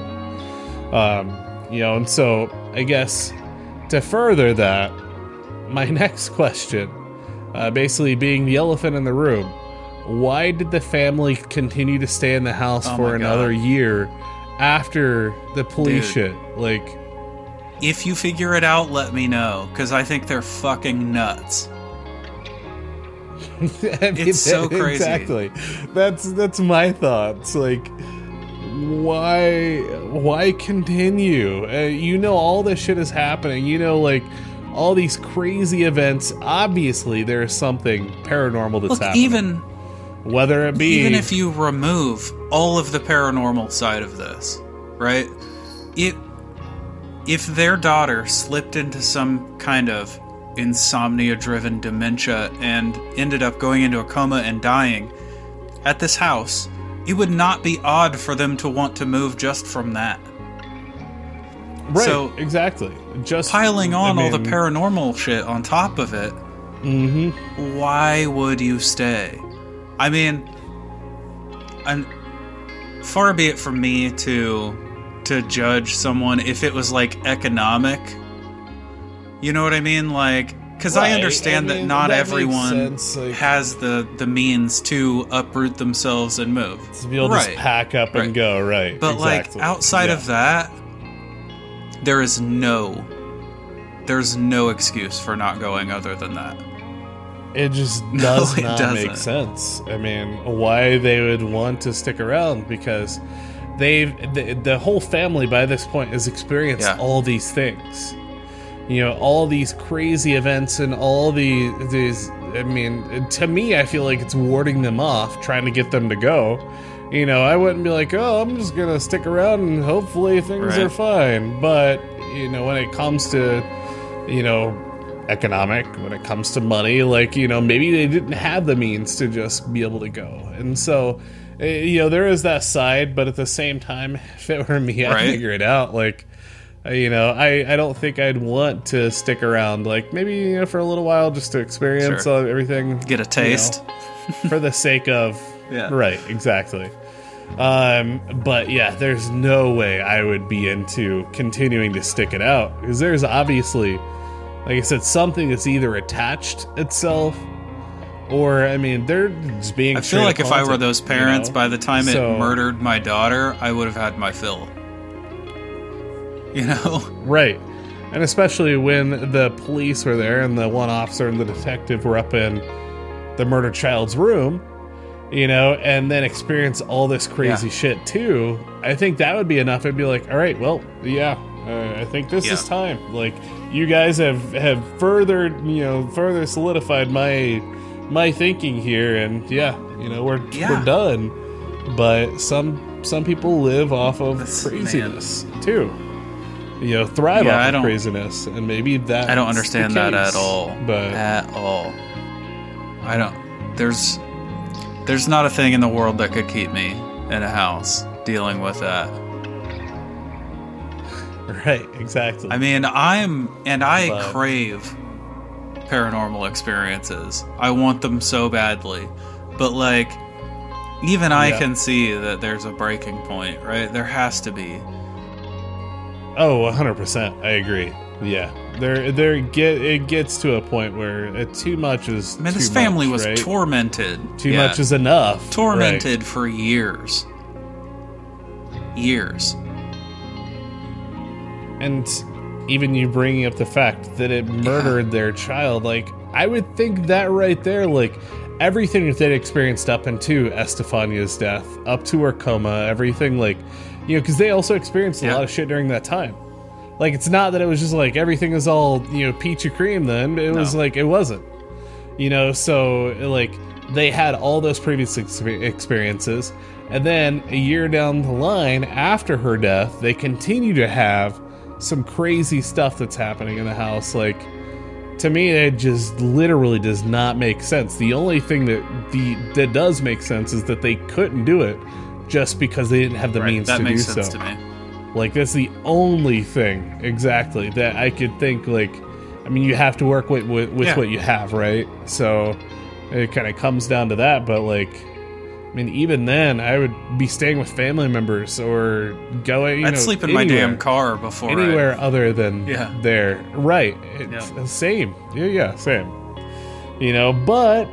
Um you know and so i guess to further that my next question uh, basically being the elephant in the room. Why did the family continue to stay in the house Oh for another God. year after the police Dude. shit? Like, If you figure it out, let me know, because I think they're fucking nuts. I mean, It's so crazy. Exactly. That's that's my thoughts. Like, why why continue? Uh, you know, all this shit is happening. You know, like all these crazy events. Obviously, there is something paranormal that's Look, happening. even whether it be even if you remove all of the paranormal side of this, right? It if their daughter slipped into some kind of insomnia-driven dementia and ended up going into a coma and dying at this house, it would not be odd for them to want to move just from that. Right, so- exactly. Just Piling on I all the paranormal shit on top of it, mhm. why would you stay? I mean, and far be it from me to to judge someone if it was like economic. You know what I mean? Like, because I understand I that not that everyone like- has the the means to uproot themselves and move. to be able to right. just pack up and go. Right, But exactly. like outside Yeah. of that, there is no there's no excuse for not going other than that. It just does it not doesn't. make sense. I mean, why they would want to stick around because they've the, the whole family by this point has experienced Yeah. all these things. You know, all these crazy events and all the these. I mean, to me, I feel like it's warding them off, trying to get them to go. You know, I wouldn't be like, oh, I'm just gonna stick around and hopefully things Right. are fine. But you know, when it comes to you know economic when it comes to money like you know maybe they didn't have the means to just be able to go and so eh, you know there is that side but at the same time if it were me i'd Right. figure it out like uh, you know i i don't think i'd want to stick around like maybe you know for a little while just to experience Sure. everything Get a taste. for the sake of Yeah. right exactly um but yeah there's no way i would be into continuing to stick it out because there's obviously like i said something that's either attached itself or i mean they're just being I feel like if I were those you parents, know? by the time So- it murdered my daughter, I would have had my fill. You know? Right. And especially when the police were there and the one officer and the detective were up in the murdered child's room, you know, and then experience all this crazy Yeah. shit too, I think that would be enough. I'd be like, all right, well, yeah, uh, I think this is time. Like, you guys have have further, you know, further solidified my my thinking here, and yeah, you know, we're Yeah. we're done. But some some people live off of This- craziness too you know thrive Yeah, off of craziness and maybe that I don't understand that at all. but At all. I don't. There's. There's not a thing in the world that could keep me in a house dealing with that. right exactly I mean, I'm. And I crave paranormal experiences. I want them so badly. But, like. Even I Yeah. can see that there's a breaking point, right? There has to be. Oh, 100%. I agree. Yeah. There there get it gets to a point where it, too much is I mean, this family much, was right? tormented. Too Yeah. much is enough. tormented for years. Years. And even you bringing up the fact that it murdered their child, like I would think that right there, like everything that they'd experienced up into Estefania's death, up to her coma, everything, like you know, because they also experienced a Yeah. lot of shit during that time. Like it's not that it was just like everything was all you know peachy cream. Then it was No. like it wasn't. You know, so like they had all those previous expe- experiences, and then a year down the line after her death, they continue to have some crazy stuff that's happening in the house. Like to me, it just literally does not make sense. The only thing that the that does make sense is that they couldn't do it just because they didn't have the Right. means That to makes do sense so. to me. Like that's the only thing exactly that I could think. Like, I mean, you have to work with with, with Yeah. what you have, right? So it kind of comes down to that. But like, I mean, even then, I would be staying with family members or going. You I'd know, sleep in my damn car before I- anywhere other than Yeah. there. Right? It's Yeah. same. Yeah, yeah, same. You know, but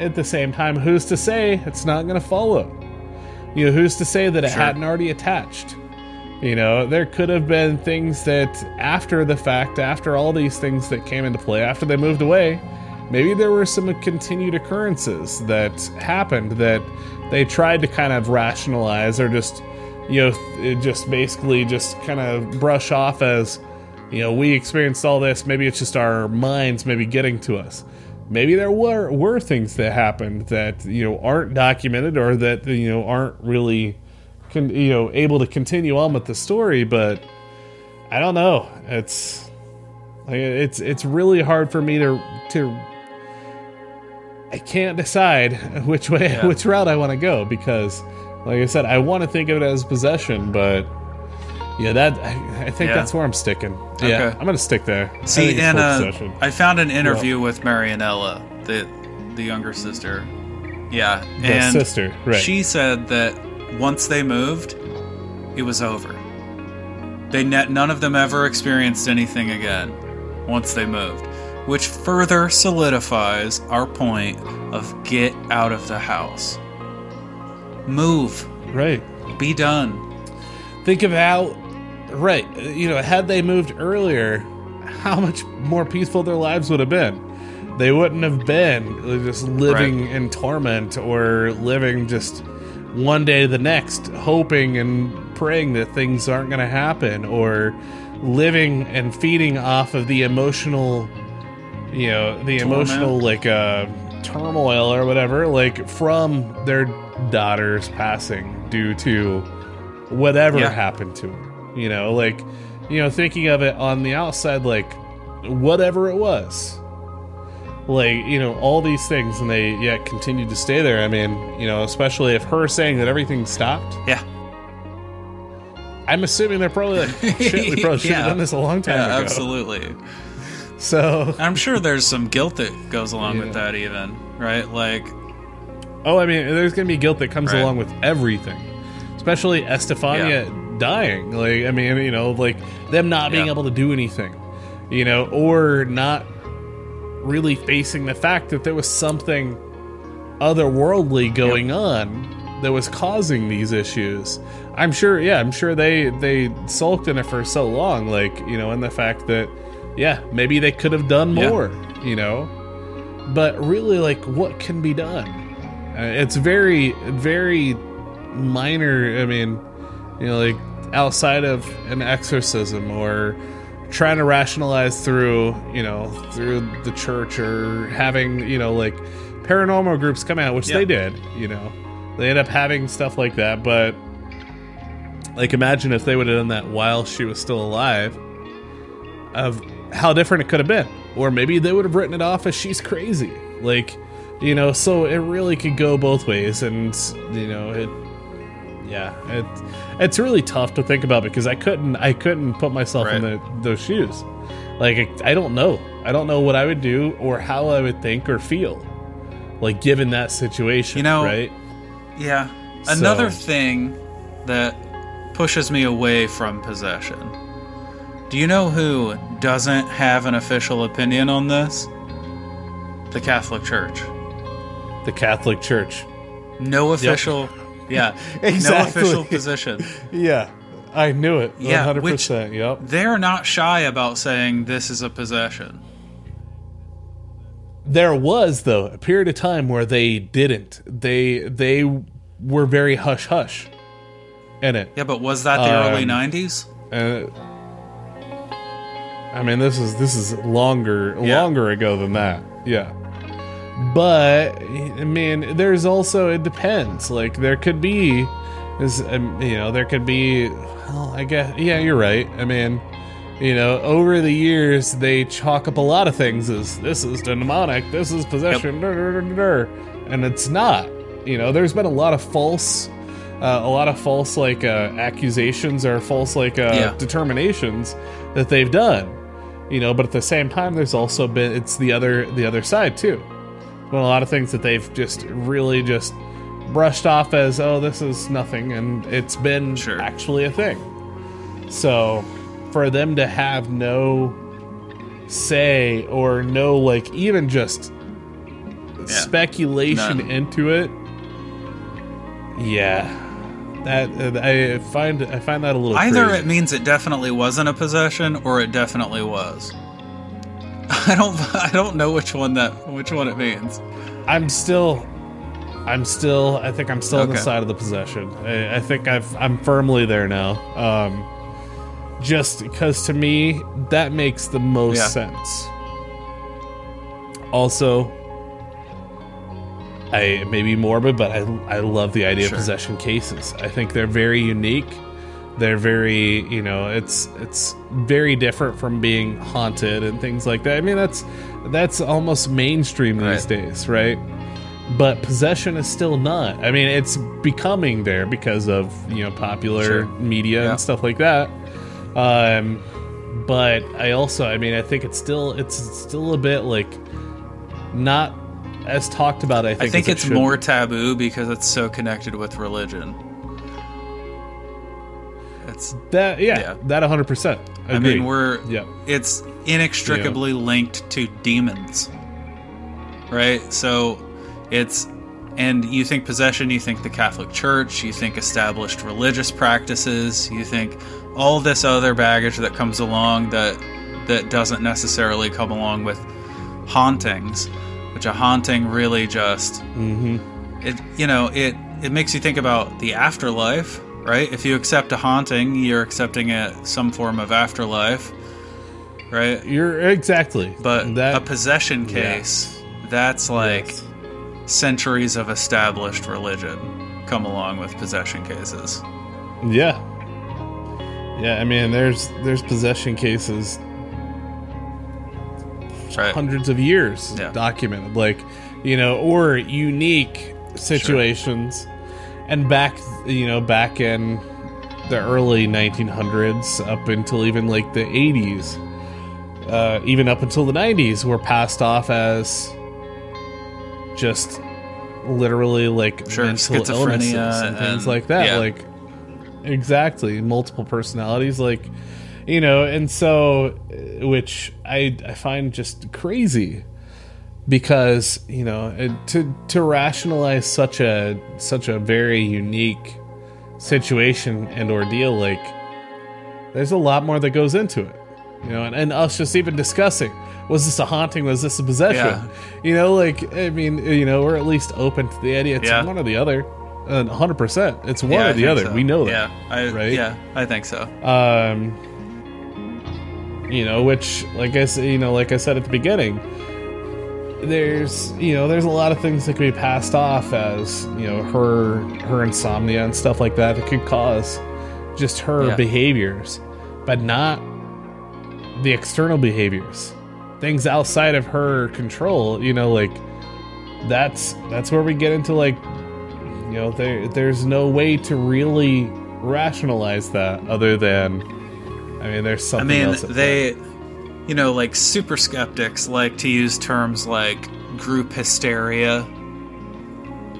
at the same time, who's to say it's not going to follow? You know, who's to say that it Sure. hadn't already attached? You know, there could have been things that after the fact, after all these things that came into play, after they moved away, maybe there were some continued occurrences that happened that they tried to kind of rationalize or just, you know, just basically just kind of brush off as, you know, we experienced all this. Maybe it's just our minds maybe getting to us. Maybe there were were things that happened that you know aren't documented or that you know aren't really con- you know able to continue on with the story but i don't know it's like it's it's really hard for me to to i can't decide which way Yeah. which route i want to go because like i said i want to think of it as possession but yeah that i, I think Yeah. that's where i'm sticking yeah i'm gonna stick there See, and uh. I found an interview with Marianella, the the younger sister. Yeah, the and sister right she said that once they moved, it was over. They ne- none of them ever experienced anything again once they moved, which further solidifies our point of get out of the house. Move, right be done. think of how right you know had they moved earlier how much more peaceful their lives would have been they wouldn't have been just living in torment or living just one day to the next hoping and praying that things aren't going to happen or living and feeding off of the emotional you know the Torment. emotional like uh turmoil or whatever like from their daughter's passing due to whatever Yeah. happened to her you know like you know thinking of it on the outside like whatever it was like you know all these things and they yet continued to stay there i mean you know especially if her saying that everything stopped Yeah, i'm assuming they're probably like shit we probably should have done this a long time yeah, ago absolutely. so I'm sure there's some guilt that goes along Yeah. with that, even right? Like, oh i mean there's gonna be guilt that comes Right. along with everything especially estefania dying like i mean you know like them not being able to do anything you know or not really facing the fact that there was something otherworldly going on that was causing these issues. I'm sure yeah i'm sure they they sulked in it for so long like you know in the fact that yeah maybe they could have done Yeah. more you know? But really like what can be done? Uh, it's very very minor i mean you know like outside of an exorcism or trying to rationalize through you know through the church or having you know like paranormal groups come out which Yeah. they did you know. They end up having stuff like that but like imagine if they would have done that while she was still alive of how different it could have been. Or maybe they would have written it off as she's crazy. Like you know so it really could go both ways and you know it yeah it it's really tough to think about because i couldn't i couldn't put myself in the, those shoes like I, I don't know i don't know what i would do or how i would think or feel like given that situation You know, right Yeah. Another So- thing that pushes me away from possession Do you know who doesn't have an official opinion on this? The Catholic Church. The Catholic Church. No official. Yeah. No Exactly. official position. Yeah, I knew it. Yeah, hundred which- Yep. They're not shy about saying this is a possession. There was though a period of time where they didn't. They they were very hush hush in it. Yeah, but was that the early Um, 90s? Uh, I mean, this is this is longer Yeah. longer ago than that. Yeah, but I mean, there's also it depends. Like there could be, is um, you know, there could be. Well, I guess yeah, you're right. I mean, you know, over the years they chalk up a lot of things as this is demonic, this is possession, dur, dur, dur, dur, and it's not. You know, there's been a lot of false uh, a lot of false like uh, accusations or false like uh, Yeah. determinations that they've done you know but at the same time there's also been it's the other the other side too well a lot of things that they've just really just brushed off as oh this is nothing and it's been Sure. actually a thing so for them to have no say or no like even just speculation None. into it yeah that uh, i find i find that a little Either crazy. it means it definitely wasn't a possession or it definitely was. I don't I don't know which one that which one it means. I'm still, I'm still. I think I'm still on the side of the possession. I, I think I've, I'm firmly there now. Um, just because to me that makes the most Yeah. sense. Also, I may be morbid, but I I love the idea Sure. of possession cases. I think they're very unique. They're very, you know, it's it's very different from being haunted and things like that. I mean, that's that's almost mainstream these Right. days, right? But possession is still not. I mean, it's becoming there because of you know popular Sure. media Yeah. and stuff like that. Um, but I also, I mean, I think it's still it's still a bit like not as talked about. I think, I think it it's should more taboo because it's so connected with religion. That yeah, Yeah. that 100. percent I mean we're yeah it's inextricably linked to demons. Right? So it's and you think possession, you think the Catholic Church, you think established religious practices, you think all this other baggage that comes along that that doesn't necessarily come along with hauntings, which a haunting really just hmm it you know it it makes you think about the afterlife right if you accept a haunting you're accepting it some form of afterlife right You're exactly, but that a possession case that's like yes. centuries of established religion come along with possession cases Yeah. Yeah, I mean there's there's possession cases right hundreds of years Yeah. documented like, you know, or unique situations. And back, you know, back in the early 1900s up until even like the 80s, uh, even up until the 90s were passed off as just literally like Sure, mental schizophrenia illnesses and things and- like that yeah. like exactly multiple personalities like you know and so which i i find just crazy because you know to to rationalize such a such a very unique situation and ordeal like there's a lot more that goes into it you know and, and us just even discussing was this a haunting was this a possession Yeah. you know like i mean you know we're at least open to the idea it's Yeah. one or the other uh, 100% it's one Yeah, or the other so. we know that yeah I, right? yeah i think so um you know which like i said you know like i said at the beginning there's you know there's a lot of things that can be passed off as you know her her insomnia and stuff like that that could cause just her Yeah. behaviors but not the external behaviors things outside of her control you know like that's that's where we get into like you know there there's no way to really rationalize that other than i mean there's something I mean, else at play. they, you know, like super skeptics like to use terms like group hysteria,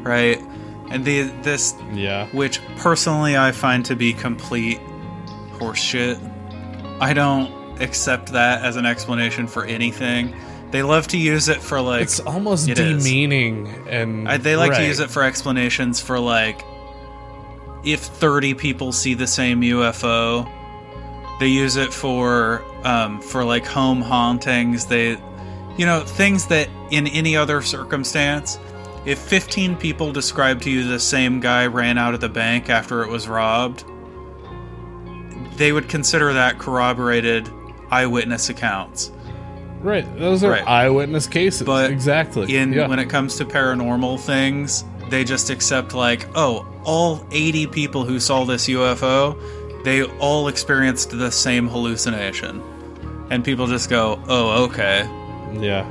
right? And the this, yeah which personally I find to be complete horseshit. I don't, accept that as an explanation for anything. They love to use it for like It's almost It is. demeaning and I, they like to use it for explanations for like if 30 people see the same UFO. They use it for um, for like home hauntings. They, you know, things that in any other circumstance, if 15 people describe to you the same guy ran out of the bank after it was robbed, they would consider that corroborated eyewitness accounts. Right. Those are Right. eyewitness cases. But exactly. in yeah. when it comes to paranormal things, they just accept like, oh, all 80 people who saw this UFO, they all experienced the same hallucination. And people just go, "Oh, okay." Yeah.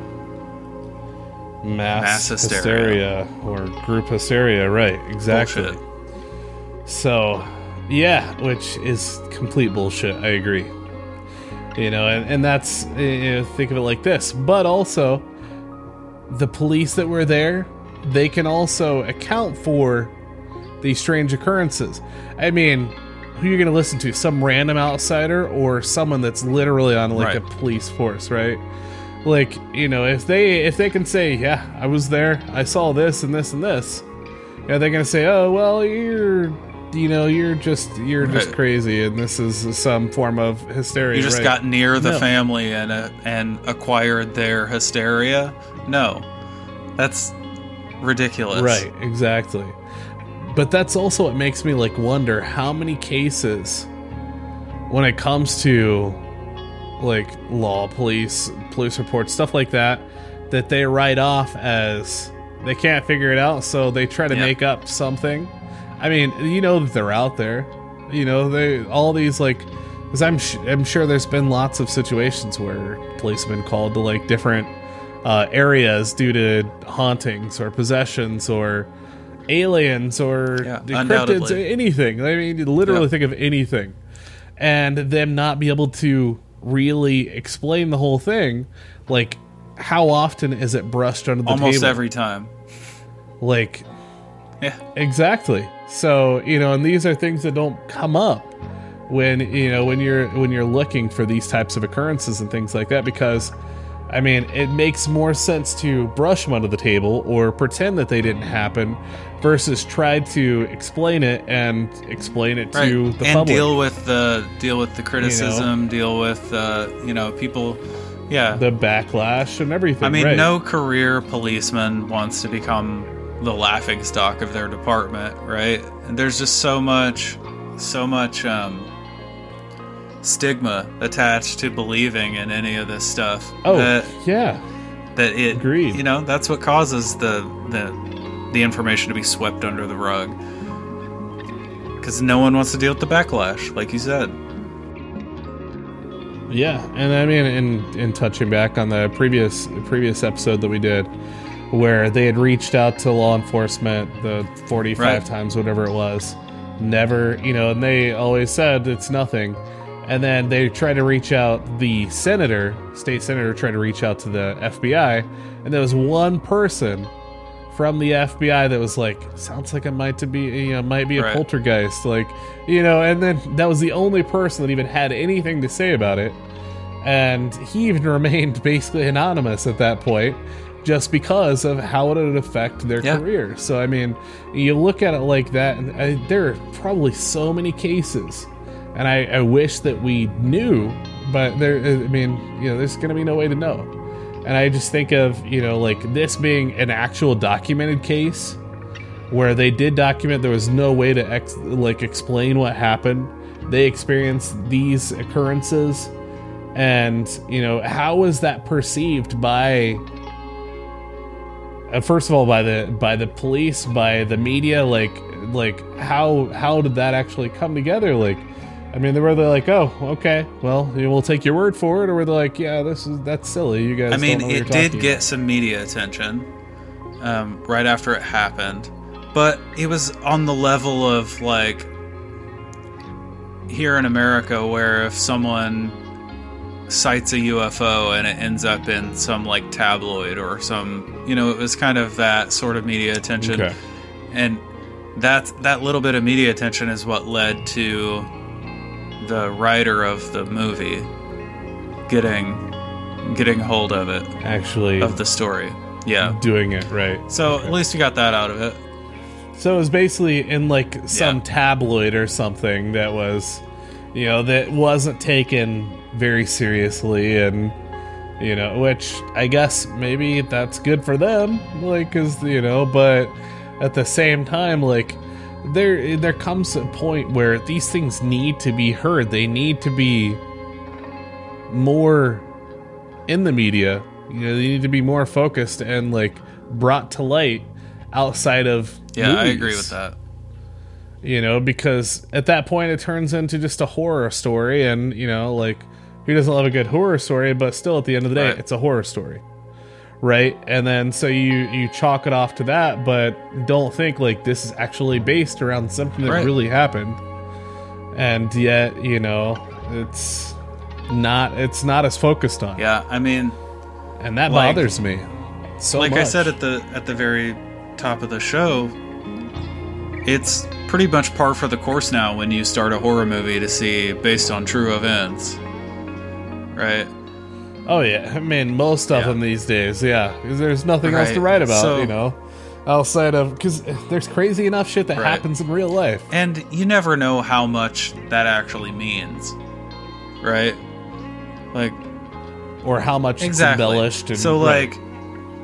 Mass, Mass hysteria. hysteria. or group hysteria, right? Exactly. Bullshit. So, yeah, which is complete bullshit. I agree. You know, and, and that's, you know, think of it like this. But also, the police that were there, they can also account for these strange occurrences. I mean, who you're going to listen to? Some random outsider or someone that's literally on like a police force, right? Like, you know, if they if they can say, "Yeah, I was there. I saw this and this and this." Yeah, they're going to say, "Oh, well, you're you know, you're just you're just crazy and this is some form of hysteria." You just right? got near the No. family and uh, and acquired their hysteria. No, that's ridiculous. Right, exactly. But that's also what makes me like wonder how many cases when it comes to like law, police, police reports, stuff like that, that they write off as they can't figure it out, so they try to Yep. make up something. I mean, you know that they're out there. You know, they all these like because I'm sh- I'm sure there's been lots of situations where police have been called to like different uh, areas due to hauntings or possessions or aliens or Yeah, cryptids, undoubtedly. anything. I mean, you literally Yeah. think of anything, and them not be able to really explain the whole thing. Like, how often is it brushed under the Almost table? every time. like Yeah. Exactly. So, you know, and these are things that don't come up when, you know, when you're when you're looking for these types of occurrences and things like that because I mean, it makes more sense to brush them under the table or pretend that they didn't happen versus try to explain it and explain it Right. to the and public. deal with the deal with the criticism, deal with uh, you know people. Yeah, the backlash and everything. I mean, right. no career policeman wants to become the laughing stock of their department, right? And there's just so much, so much um, stigma attached to believing in any of this stuff. Oh, that, yeah. that it, Agreed. you know, that's what causes the the the information to be swept under the rug. Because no one wants to deal with the backlash, like you said. Yeah, and I mean, in in touching back on the previous previous episode that we did, where they had reached out to law enforcement the forty five Right. times, whatever it was, never, you know, and they always said it's nothing, and then they tried to reach out. The senator, state senator, tried to reach out to the FBI, and there was one person from the FBI that was like, sounds like it might to be, you know, might be a Right. poltergeist, like, you know, and then that was the only person that even had anything to say about it, and he even remained basically anonymous at that point, just because of how it would affect their Yeah. career. So I mean, you look at it like that, and I, there are probably so many cases, and I, I wish that we knew, but there, I mean, you know, there's going to be no way to know. And I just think of, you know, like this being an actual documented case where they did document there was no way to ex- like explain what happened. They experienced these occurrences and, you know, how was that perceived by uh, first of all by the by the police, by the media like like how how did that actually come together like I mean, they were they like, "Oh, okay, well, we'll take your word for it," or were they like, "Yeah, this is that's silly. You guys." I mean, it did get about." some media attention um, right after it happened, but it was on the level of like here in America, where if someone sights a UFO and it ends up in some like tabloid or some, you know, it was kind of that sort of media attention, Okay. and that that little bit of media attention is what led to the writer of the movie getting getting hold of it Actually, of the story. Yeah. doing it right. So at least we got that out of it. So it was basically in like some Yeah. tabloid or something that was, you know, that wasn't taken very seriously, and you know, which I guess maybe that's good for them, like, cause you know, but at the same time, like, there there comes a point where these things need to be heard. They need to be more in the media. You know, they need to be more focused and like brought to light outside of Yeah, I agree with that. You know, because at that point it turns into just a horror story, and you know, like who doesn't love a good horror story? But still, at the end of the day, Right. it's a horror story, right? And then so you you chalk it off to that, but don't think like this is actually based around something that Right. really happened, and yet you know it's not it's not as focused on, Yeah, I mean, and that Like- bothers me so like much. I said at the at the very top of the show, it's pretty much par for the course now when you start a horror movie to see based on true events. Right? Oh yeah, I mean most of Yeah. them these days. Yeah, there's nothing else to write about. So- you know, outside of because there's crazy enough shit that Right. happens in real life. And you never know how much that actually means. Right? Like or how much exactly. it's embellished. And, so right. like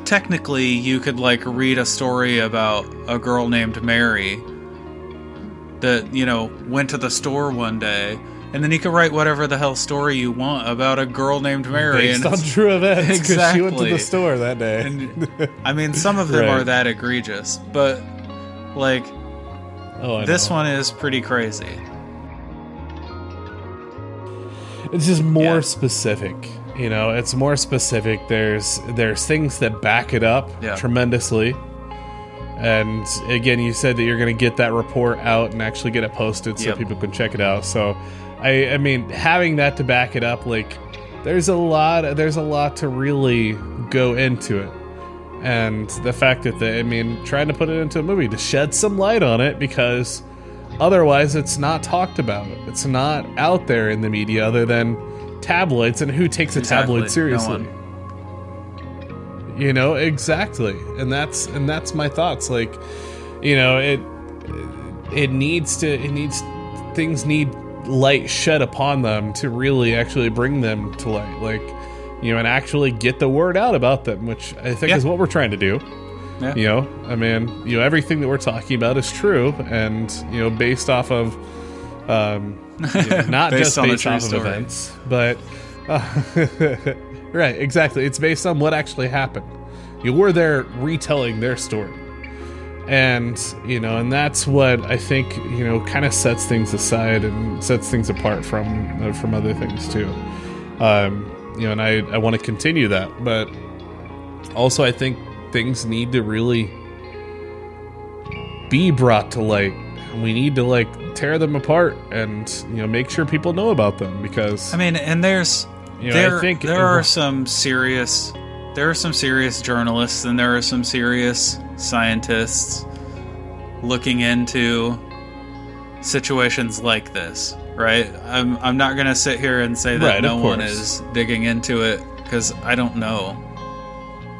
technically you could like read a story about a girl named Mary that, you know, went to the store one day and then you can write whatever the hell story you want about a girl named Mary based and on true events, because she went to the store that day. and I mean some of them Right. are that egregious, but like oh, this know. one is pretty crazy. it's just more Yeah. specific. You know, it's more specific. There's there's things that back it up Yeah. tremendously. And again, you said that you're going to get that report out and actually get it posted so Yep. people can check it out. So, I I mean, having that to back it up, like there's a lot there's a lot to really go into it. And the fact that the, I mean, trying to put it into a movie to shed some light on it because otherwise it's not talked about. It's not out there in the media other than tabloids and who takes a tabloid seriously. one. You know, exactly. And that's and that's my thoughts like you know, it it needs to it needs things need light shed upon them to really actually bring them to light like you know and actually get the word out about them which i think Yeah. is what we're trying to do Yeah. you know i mean you know everything that we're talking about is true and you know based off of um you know, not Based just based off of story. events but uh, right exactly it's based on what actually happened you were there retelling their story and you know and that's what i think you know kind of sets things aside and sets things apart from uh, from other things too. Um you know and i i want to continue that but also i think things need to really be brought to light. We need to like tear them apart and you know make sure people know about them because I mean, and there's You know, there I think there are some serious there are some serious journalists and there are some serious scientists looking into situations like this, right? I'm I'm not going to sit here and say that Right, no one is digging into it cuz I don't know.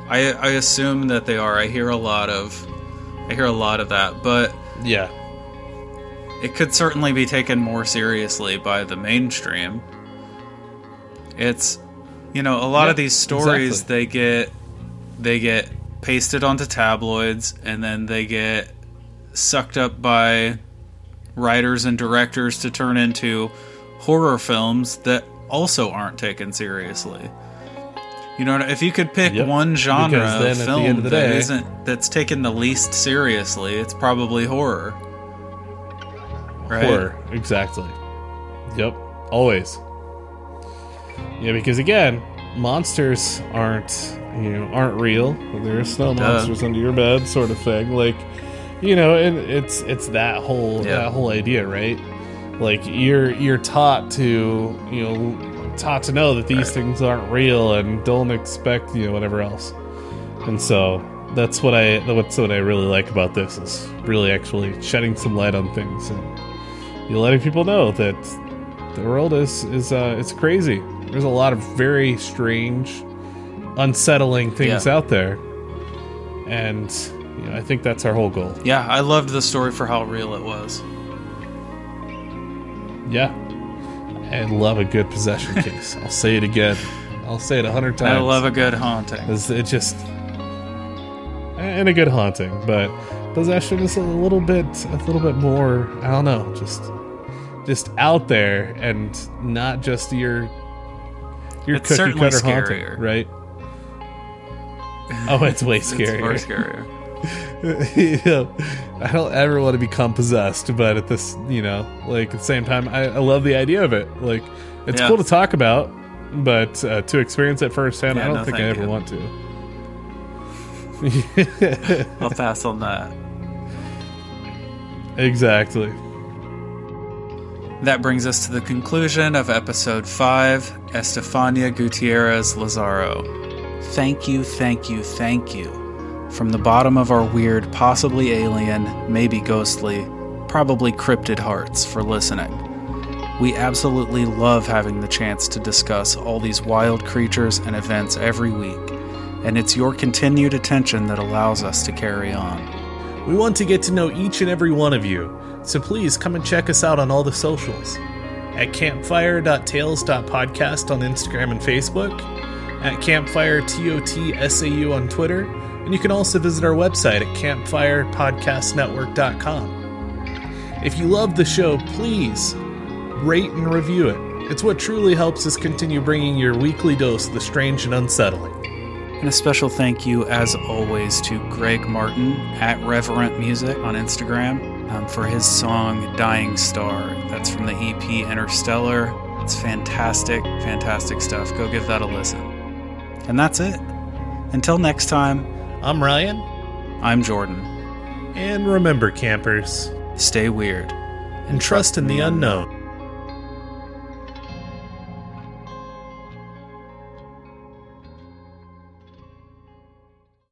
I I assume that they are. I hear a lot of I hear a lot of that, but yeah it could certainly be taken more seriously by the mainstream. It's you know, a lot of these stories exactly. they get they get pasted onto tabloids and then they get sucked up by writers and directors to turn into horror films that also aren't taken seriously. You know, if you could pick Yep. one genre of film of that day- isn't that's taken the least seriously, it's probably horror. Right? horror exactly yep always yeah because again monsters aren't you know aren't real there's no Duh. monsters under your bed sort of thing like you know and it's it's that whole Yeah. that whole idea right like you're you're taught to you know taught to know that these Right. things aren't real and don't expect you know whatever else and so that's what i that's what i really like about this is really actually shedding some light on things and you letting people know that the world is is uh it's crazy There's a lot of very strange, unsettling things Yeah. out there, and you know, I think that's our whole goal. Yeah, I loved the story for how real it was. Yeah, I love a good possession case. I'll say it again. I'll say it a hundred times. I love a good haunting. It just and a good haunting, but possession is a little bit a little bit more. I don't know, just just out there and not just your your It's cookie certainly cutter haunting, scarier. right? Oh, it's way It's far scarier. scarier. you know, I don't ever want to become possessed, but at this, you know, like at the same time, I, I love the idea of it. Like, it's Yeah. cool to talk about, but uh, to experience it firsthand, Yeah, I don't no, think I ever you. want to. I'll pass on that. exactly. That brings us to the conclusion of episode 5 Estefania Gutierrez Lazaro. Thank you, thank you, thank you. From the bottom of our weird, possibly alien, maybe ghostly, probably cryptid hearts for listening. We absolutely love having the chance to discuss all these wild creatures and events every week, and it's your continued attention that allows us to carry on. We want to get to know each and every one of you, so please come and check us out on all the socials at campfire.tales.podcast on Instagram and Facebook, at campfire.totsau on Twitter, and you can also visit our website at campfirepodcastnetwork.com. If you love the show, please rate and review it. It's what truly helps us continue bringing your weekly dose of the strange and unsettling. And a special thank you, as always, to Greg Martin at Reverent Music on Instagram um, for his song Dying Star. That's from the EP Interstellar. It's fantastic, fantastic stuff. Go give that a listen. And that's it. Until next time, I'm Ryan, I'm Jordan. and remember, campers, Stay weird and trust in the unknown.